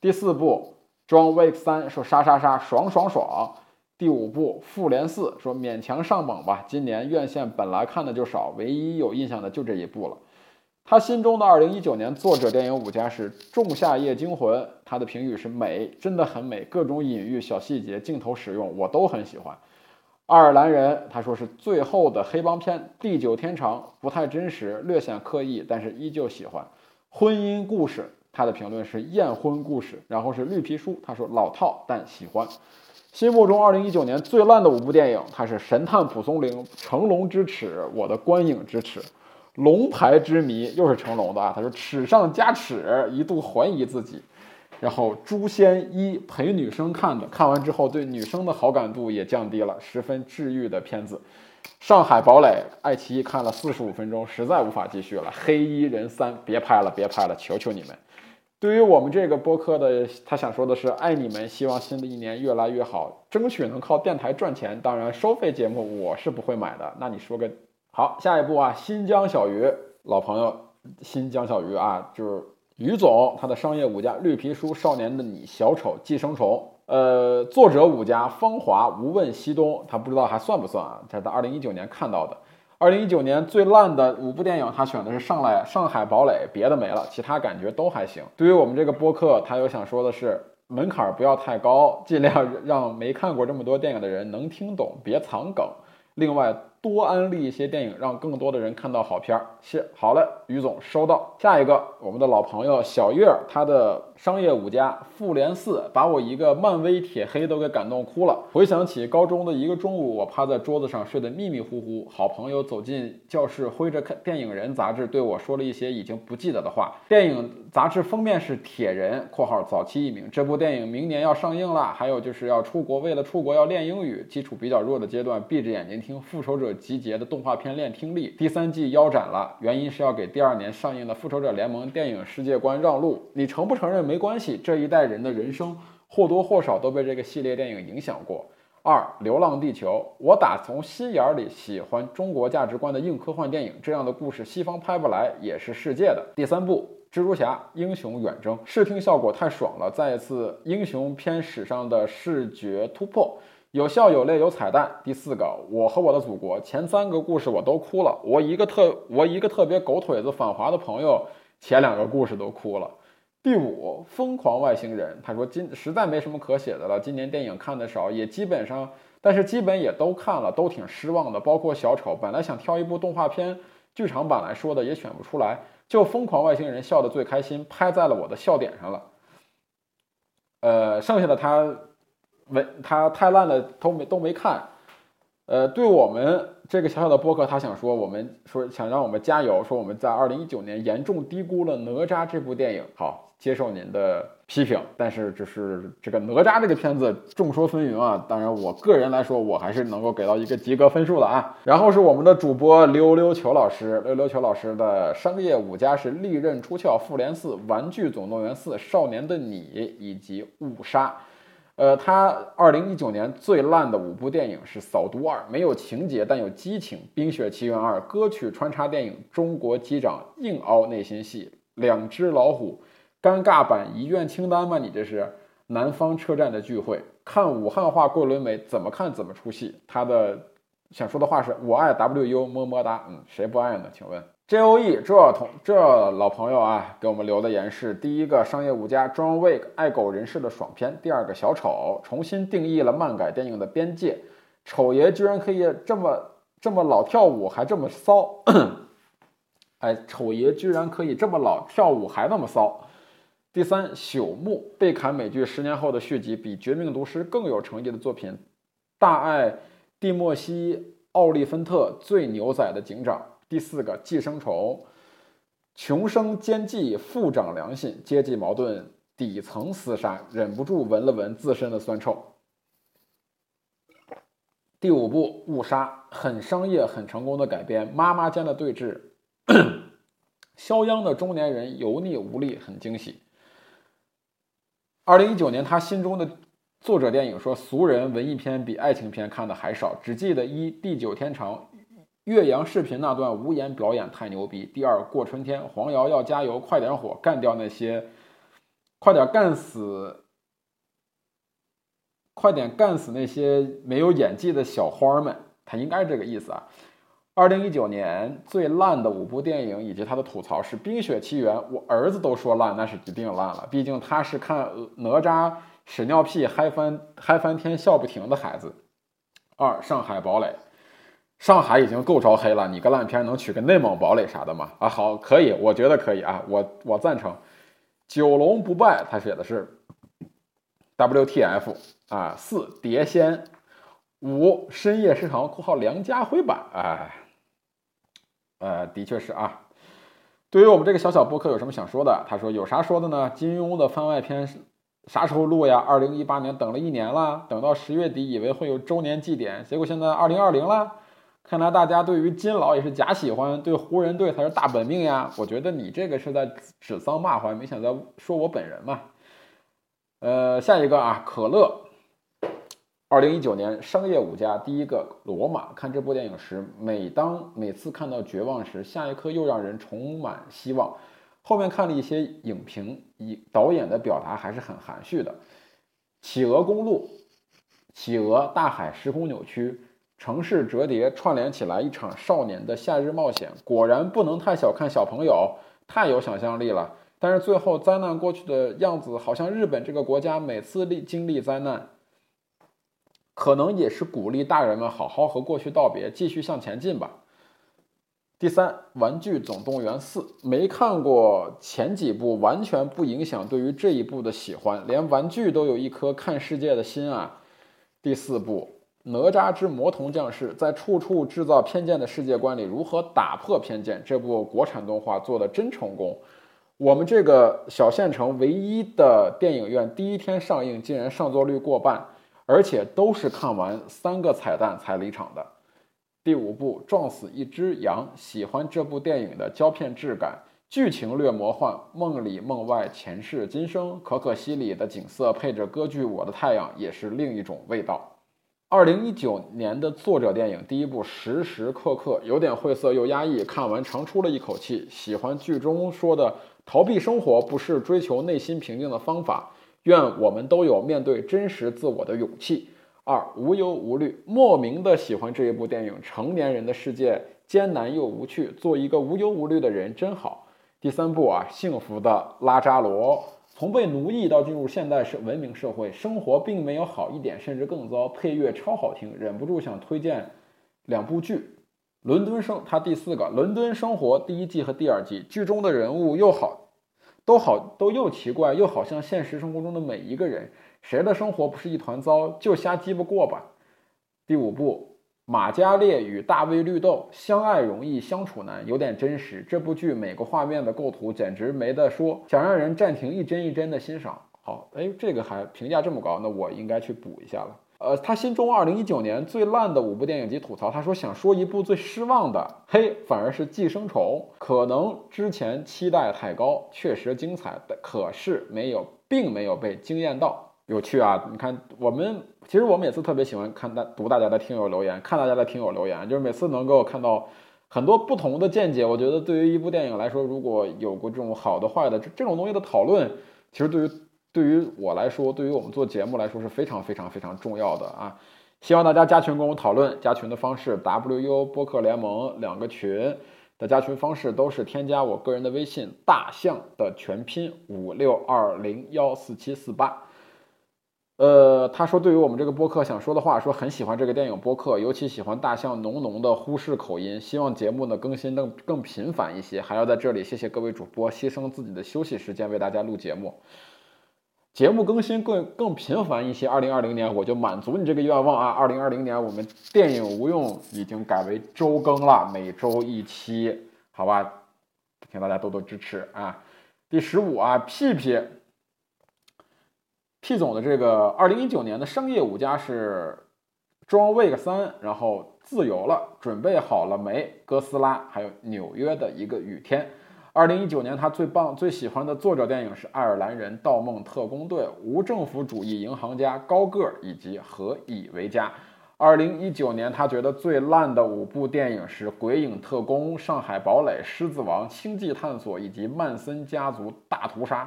第四部。John Wick 三说杀杀杀爽爽爽，第五部复联四说勉强上榜吧。今年院线本来看的就少，唯一有印象的就这一部了。他心中的二零一九年作者电影五家是《仲夏夜惊魂》，他的评语是美，真的很美，各种隐喻、小细节、镜头使用我都很喜欢。爱尔兰人他说是最后的黑帮片，《地久天长》不太真实，略显刻意，但是依旧喜欢。婚姻故事。他的评论是验婚故事，然后是绿皮书。他说老套但喜欢。心目中二零一九年最烂的五部电影，他是神探蒲松龄、成龙之耻、我的观影之耻、龙牌之谜，又是成龙的啊。他说耻上加耻，一度怀疑自己。然后诛仙一陪女生看的，看完之后对女生的好感度也降低了，十分治愈的片子。上海堡垒，爱奇艺看了四十五分钟，实在无法继续了。黑衣人三，别拍了，别拍了，求求你们。对于我们这个播客的，他想说的是爱你们，希望新的一年越来越好，争取能靠电台赚钱。当然，收费节目我是不会买的。那你说个好，下一步啊，新疆小鱼老朋友，新疆小鱼啊，就是于总他的商业五家绿皮书、少年的你、小丑、寄生虫。呃，作者五家芳华、无问西东，他不知道还算不算啊？他在二零一九年看到的。二零一九年最烂的五部电影，他选的是《上来上海堡垒》，别的没了，其他感觉都还行。对于我们这个播客，他有想说的是，门槛不要太高，尽量让没看过这么多电影的人能听懂，别藏梗。另外。多安利一些电影，让更多的人看到好片儿。谢好嘞，于总收到。下一个，我们的老朋友小月，他的商业五家《复联四》把我一个漫威铁黑都给感动哭了。回想起高中的一个中午，我趴在桌子上睡得迷迷糊糊，好朋友走进教室，挥着看电影人杂志对我说了一些已经不记得的话。电影杂志封面是铁人（括号早期译名），这部电影明年要上映了。还有就是要出国，为了出国要练英语，基础比较弱的阶段，闭着眼睛听《复仇者》。集结的动画片练听力，第三季腰斩了，原因是要给第二年上映的《复仇者联盟》电影世界观让路。你承不承认没关系，这一代人的人生或多或少都被这个系列电影影响过。二，《流浪地球》，我打从心眼里喜欢中国价值观的硬科幻电影，这样的故事西方拍不来，也是世界的。第三部，《蜘蛛侠：英雄远征》，视听效果太爽了，再一次英雄片史上的视觉突破。有笑有泪有彩蛋。第四个，我和我的祖国前三个故事我都哭了。我一个特我一个特别狗腿子反华的朋友，前两个故事都哭了。第五，疯狂外星人，他说今实在没什么可写的了。今年电影看的少，也基本上，但是基本也都看了，都挺失望的。包括小丑，本来想挑一部动画片剧场版来说的，也选不出来。就疯狂外星人笑得最开心，拍在了我的笑点上了。呃，剩下的他。没，他太烂了，都没都没看。呃，对我们这个小小的播客，他想说，我们说想让我们加油，说我们在二零一九年严重低估了《哪吒》这部电影。好，接受您的批评，但是就是这个《哪吒》这个片子众说纷纭啊。当然，我个人来说，我还是能够给到一个及格分数的啊。然后是我们的主播溜溜球老师，溜溜球老师的商业五家是《利刃出鞘》《复联四》《玩具总动员四》《少年的你》以及《误杀》。呃，他二零一九年最烂的五部电影是《扫毒二》，没有情节但有激情；《冰雪奇缘二》歌曲穿插电影；《中国机长》硬凹内心戏；《两只老虎》尴尬版遗愿清单吗？你这是南方车站的聚会？看武汉话桂纶镁怎么看怎么出戏。他的想说的话是：我爱 WU，么么哒。嗯，谁不爱呢？请问？J O E 这同这老朋友啊，给我们留的言是：第一个商业五家 John Wick 爱狗人士的爽片；第二个小丑重新定义了漫改电影的边界，丑爷居然可以这么这么老跳舞还这么骚，哎，丑爷居然可以这么老跳舞还那么骚。第三，朽木被砍美剧十年后的续集，比《绝命毒师》更有诚意的作品，大爱蒂莫西奥利芬特最牛仔的警长。第四个寄生虫，穷生奸计，富长良心，阶级矛盾，底层厮杀，忍不住闻了闻自身的酸臭。第五部误杀，很商业、很成功的改编，妈妈间的对峙，肖央的中年人油腻无力，很惊喜。二零一九年，他心中的作者电影说，俗人文艺片比爱情片看的还少，只记得一地久天长。岳阳视频那段无言表演太牛逼。第二，过春天，黄瑶要加油，快点火，干掉那些，快点干死，快点干死那些没有演技的小花们。他应该是这个意思啊。二零一九年最烂的五部电影以及他的吐槽是《冰雪奇缘》，我儿子都说烂，那是一定烂了，毕竟他是看哪吒屎尿屁嗨翻嗨翻天笑不停的孩子。二，上海堡垒。上海已经够招黑了，你个烂片能取个内蒙堡垒啥的吗？啊，好，可以，我觉得可以啊，我我赞成。九龙不败，他写的是 WTF 啊。四碟仙，五深夜食堂（括号梁家辉版）。哎，呃，的确是啊。对于我们这个小小播客有什么想说的？他说有啥说的呢？金庸的番外篇啥时候录呀？二零一八年等了一年了，等到十月底以为会有周年祭典，结果现在二零二零了。看来大家对于金老也是假喜欢，对湖人队才是大本命呀！我觉得你这个是在指桑骂槐，没想到说我本人嘛。呃，下一个啊，可乐，二零一九年商业五家第一个罗马。看这部电影时，每当每次看到绝望时，下一刻又让人充满希望。后面看了一些影评，以导演的表达还是很含蓄的。企鹅公路，企鹅大海时空扭曲。城市折叠串联起来，一场少年的夏日冒险。果然不能太小看小朋友，太有想象力了。但是最后灾难过去的样子，好像日本这个国家每次历经历灾难，可能也是鼓励大人们好好和过去道别，继续向前进吧。第三，《玩具总动员四》没看过前几部，完全不影响对于这一部的喜欢。连玩具都有一颗看世界的心啊。第四部。哪吒之魔童降世，在处处制造偏见的世界观里，如何打破偏见？这部国产动画做的真成功。我们这个小县城唯一的电影院，第一天上映竟然上座率过半，而且都是看完三个彩蛋才离场的。第五部撞死一只羊，喜欢这部电影的胶片质感，剧情略魔幻，梦里梦外，前世今生。可可西里的景色配着歌剧《我的太阳》，也是另一种味道。二零一九年的作者电影第一部时时刻刻有点晦涩又压抑，看完长出了一口气。喜欢剧中说的逃避生活不是追求内心平静的方法，愿我们都有面对真实自我的勇气。二无忧无虑，莫名的喜欢这一部电影。成年人的世界艰难又无趣，做一个无忧无虑的人真好。第三部啊，幸福的拉扎罗。从被奴役到进入现代社文明社会，生活并没有好一点，甚至更糟。配乐超好听，忍不住想推荐两部剧。《伦敦生》它第四个《伦敦生活》第一季和第二季，剧中的人物又好，都好都又奇怪，又好像现实生活中的每一个人。谁的生活不是一团糟？就瞎鸡巴过吧。第五部。马加列与大卫绿豆相爱容易相处难，有点真实。这部剧每个画面的构图简直没得说，想让人暂停一帧一帧的欣赏。好，哎，这个还评价这么高，那我应该去补一下了。呃，他心中二零一九年最烂的五部电影及吐槽，他说想说一部最失望的，嘿，反而是《寄生虫》。可能之前期待太高，确实精彩，可是没有，并没有被惊艳到。有趣啊！你看，我们其实我每次特别喜欢看大读大家的听友留言，看大家的听友留言，就是每次能够看到很多不同的见解。我觉得对于一部电影来说，如果有过这种好的、坏的这这种东西的讨论，其实对于对于我来说，对于我们做节目来说是非常非常非常重要的啊！希望大家加群跟我讨论，加群的方式 WU 播客联盟两个群。的加群方式都是添加我个人的微信大象的全拼五六二零幺四七四八。呃，他说对于我们这个播客想说的话，说很喜欢这个电影播客，尤其喜欢大象浓浓的呼市口音，希望节目呢更新更更频繁一些，还要在这里谢谢各位主播牺牲自己的休息时间为大家录节目。节目更新更更频繁一些，二零二零年我就满足你这个愿望啊！二零二零年我们电影无用已经改为周更了，每周一期，好吧，请大家多多支持啊！第十五啊屁屁 T 总的这个二零一九年的商业五家是《John Wick 三》，然后自由了，准备好了没？哥斯拉，还有纽约的一个雨天。二零一九年，他最棒、最喜欢的作者电影是《爱尔兰人》《盗梦特工队》《无政府主义银行家》《高个儿》以及《何以为家》。二零一九年，他觉得最烂的五部电影是《鬼影特工》《上海堡垒》《狮子王》《星际探索》以及《曼森家族大屠杀》。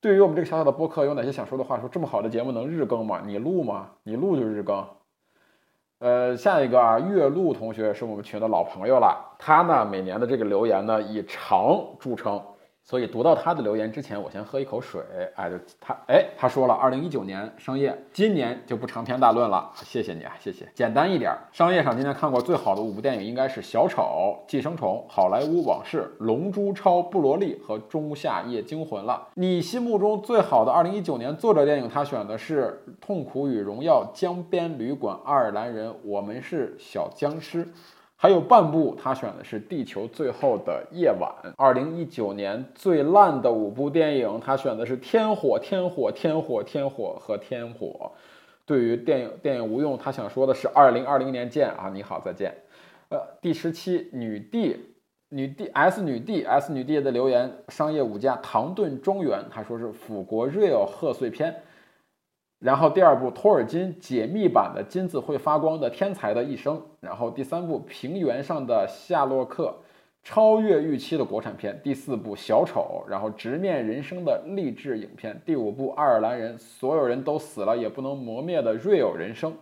对于我们这个小小的播客，有哪些想说的话？说这么好的节目能日更吗？你录吗？你录就日更。呃，下一个啊，岳麓同学是我们群的老朋友了。他呢，每年的这个留言呢，以长著称。所以读到他的留言之前，我先喝一口水。哎，就他，哎，他说了，二零一九年商业，今年就不长篇大论了。谢谢你啊，谢谢。简单一点，商业上今天看过最好的五部电影应该是《小丑》《寄生虫》《好莱坞往事》《龙珠超》《布罗利》和《仲夏夜惊魂》了。你心目中最好的二零一九年作者电影，他选的是《痛苦与荣耀》《江边旅馆》《爱尔兰人》《我们是小僵尸》。还有半部，他选的是《地球最后的夜晚》。二零一九年最烂的五部电影，他选的是《天火》《天火》《天火》《天火》和《天火》。对于电影电影无用，他想说的是二零二零年见啊！你好，再见。呃，第十七女帝女帝 S 女帝 S 女帝的留言，商业五家唐顿庄园，他说是《腐国 Real 贺岁片》。然后第二部托尔金解密版的金子会发光的天才的一生，然后第三部平原上的夏洛克，超越预期的国产片，第四部小丑，然后直面人生的励志影片，第五部爱尔兰人，所有人都死了也不能磨灭的 real 人生。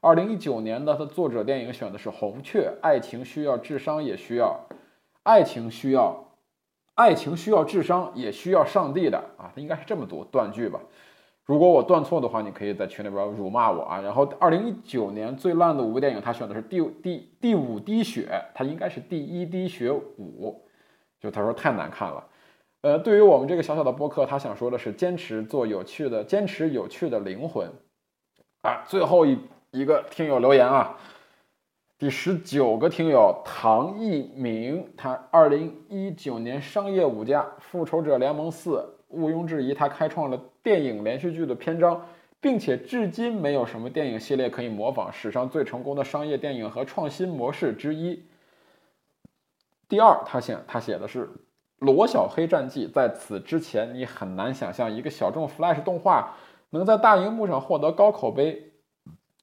二零一九年的他作者电影选的是红雀，爱情需要智商也需要，爱情需要，爱情需要智商也需要上帝的。啊，他应该是这么读断句吧。如果我断错的话，你可以在群里边辱骂我啊。然后，二零一九年最烂的五部电影，他选的是第第第五滴血，他应该是第一滴血五，就他说太难看了。呃，对于我们这个小小的播客，他想说的是坚持做有趣的，坚持有趣的灵魂啊。最后一一个听友留言啊，第十九个听友唐一鸣，他二零一九年商业五家《复仇者联盟四》。毋庸置疑，他开创了电影连续剧的篇章，并且至今没有什么电影系列可以模仿史上最成功的商业电影和创新模式之一。第二，他写他写的是《罗小黑战记》。在此之前，你很难想象一个小众 Flash 动画能在大荧幕上获得高口碑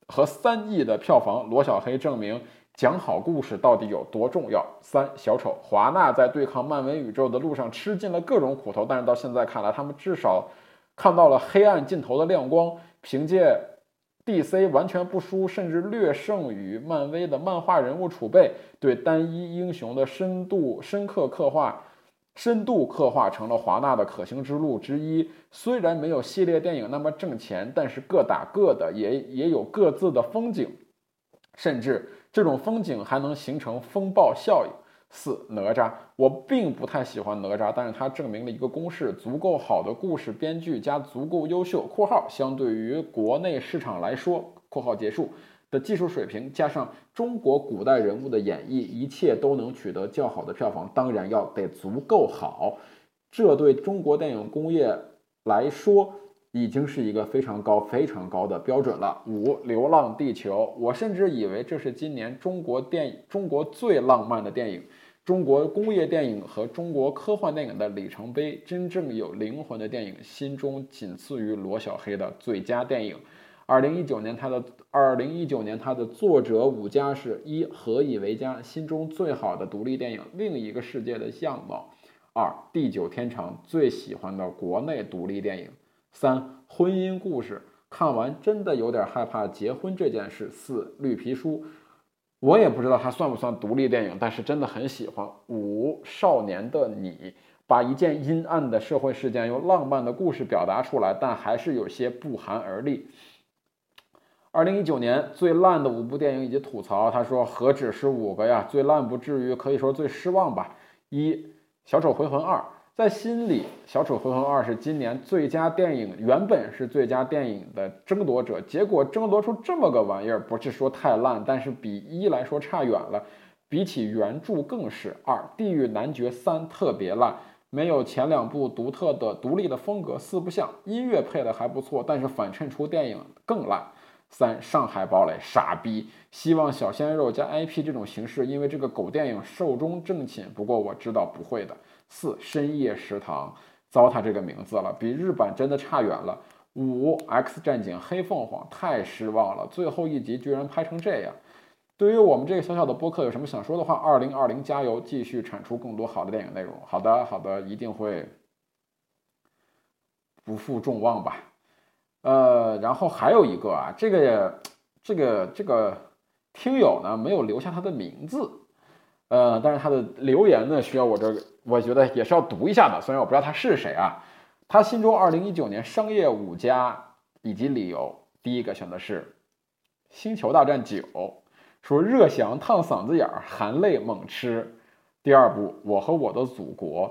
和三亿的票房。罗小黑证明。讲好故事到底有多重要？三小丑华纳在对抗漫威宇宙的路上吃尽了各种苦头，但是到现在看来，他们至少看到了黑暗尽头的亮光。凭借 DC 完全不输，甚至略胜于漫威的漫画人物储备，对单一英雄的深度深刻刻画，深度刻画成了华纳的可行之路之一。虽然没有系列电影那么挣钱，但是各打各的，也也有各自的风景，甚至。这种风景还能形成风暴效应。四哪吒，我并不太喜欢哪吒，但是它证明了一个公式：足够好的故事编剧加足够优秀（括号相对于国内市场来说）（括号结束）的技术水平，加上中国古代人物的演绎，一切都能取得较好的票房。当然要得足够好，这对中国电影工业来说。已经是一个非常高、非常高的标准了。五，《流浪地球》，我甚至以为这是今年中国电影中国最浪漫的电影。中国工业电影和中国科幻电影的里程碑，真正有灵魂的电影，心中仅次于罗小黑的最佳电影。二零一九年，他的二零一九年他的作者五家是一何以为家，心中最好的独立电影，另一个世界的样貌。二地久天长，最喜欢的国内独立电影。三婚姻故事，看完真的有点害怕结婚这件事。四绿皮书。我也不知道它算不算独立电影，但是真的很喜欢。五少年的你，把一件阴暗的社会事件用浪漫的故事表达出来，但还是有些不寒而栗。二零一九年最烂的五部电影以及吐槽，他说何止是五个呀？最烂不至于，可以说最失望吧。一小丑回魂二。在心里，《小丑回魂二》是今年最佳电影，原本是最佳电影的争夺者，结果争夺出这么个玩意儿，不是说太烂，但是比一来说差远了，比起原著更是。二，《地狱男爵三》特别烂，没有前两部独特的独立的风格，四不像，音乐配的还不错，但是反衬出电影更烂。三，《上海堡垒》傻逼，希望小鲜肉加 IP 这种形式，因为这个狗电影寿终正寝，不过我知道不会的。四深夜食堂，糟蹋这个名字了，比日版真的差远了。五 X 战警黑凤凰太失望了，最后一集居然拍成这样。对于我们这个小小的播客有什么想说的话？二零二零加油，继续产出更多好的电影内容。好的，好的，一定会不负众望吧。呃，然后还有一个啊，这个这个这个听友呢没有留下他的名字，呃，但是他的留言呢需要我这个。我觉得也是要读一下的，虽然我不知道他是谁啊。他心中二零一九年商业五家以及理由，第一个选的是《星球大战九》，说热翔烫嗓子眼儿，含泪猛吃。第二部《我和我的祖国》，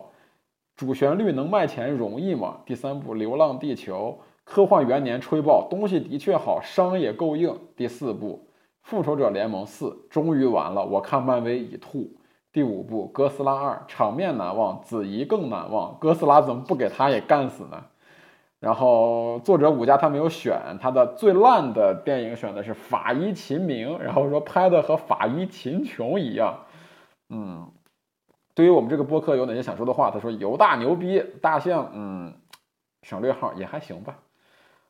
主旋律能卖钱容易吗？第三部《流浪地球》，科幻元年吹爆，东西的确好，伤也够硬。第四部《复仇者联盟四》，终于完了，我看漫威已吐。第五部《哥斯拉二》场面难忘，子怡更难忘。哥斯拉怎么不给他也干死呢？然后作者五家他没有选他的最烂的电影，选的是《法医秦明》，然后说拍的和《法医秦琼》一样。嗯，对于我们这个播客有哪些想说的话？他说犹大牛逼，大象嗯省略号也还行吧。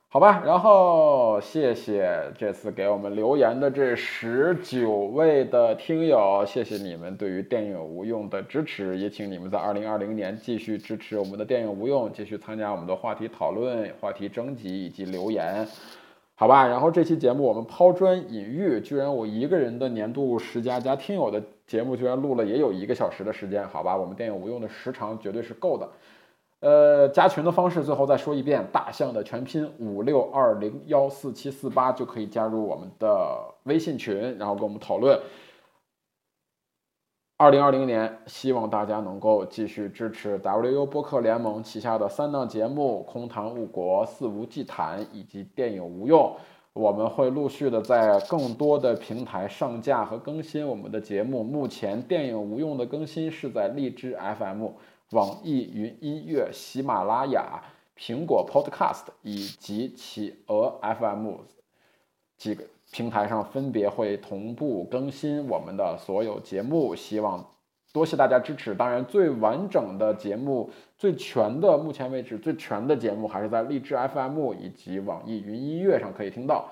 好吧，然后谢谢这次给我们留言的这十九位的听友，谢谢你们对于电影无用的支持，也请你们在二零二零年继续支持我们的电影无用，继续参加我们的话题讨论、话题征集以及留言，好吧。然后这期节目我们抛砖引玉，居然我一个人的年度十佳加听友的节目居然录了也有一个小时的时间，好吧，我们电影无用的时长绝对是够的。呃，加群的方式最后再说一遍，大象的全拼五六二零幺四七四八就可以加入我们的微信群，然后跟我们讨论。二零二零年，希望大家能够继续支持 WU 播客联盟旗下的三档节目《空谈误国》《肆无忌惮》以及《电影无用》，我们会陆续的在更多的平台上架和更新我们的节目。目前，《电影无用》的更新是在荔枝 FM。网易云音乐、喜马拉雅、苹果 Podcast 以及企鹅 FM 几个平台上分别会同步更新我们的所有节目，希望多谢大家支持。当然，最完整的节目、最全的，目前为止最全的节目还是在荔枝 FM 以及网易云音乐上可以听到。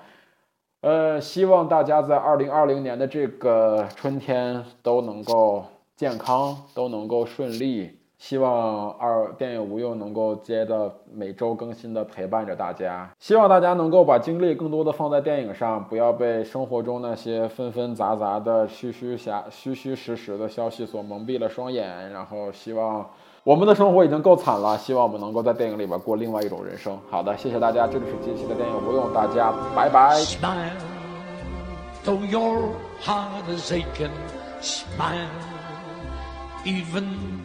呃，希望大家在二零二零年的这个春天都能够健康，都能够顺利。希望二电影无用能够接着每周更新的陪伴着大家，希望大家能够把精力更多的放在电影上，不要被生活中那些纷纷杂杂的虚虚假虚虚实实的消息所蒙蔽了双眼。然后希望我们的生活已经够惨了，希望我们能够在电影里边过另外一种人生。好的，谢谢大家，这里是这期的电影无用，大家拜拜。even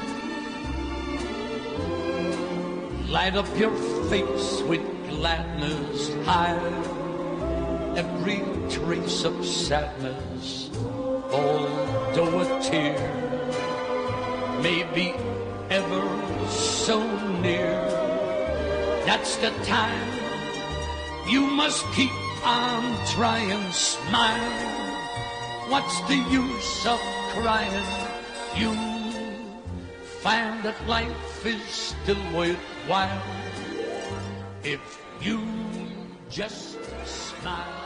Light up your face with gladness, hide every trace of sadness, although a tear may be ever so near. That's the time you must keep on trying, smile. What's the use of crying? You find that life is still worthwhile if you just smile.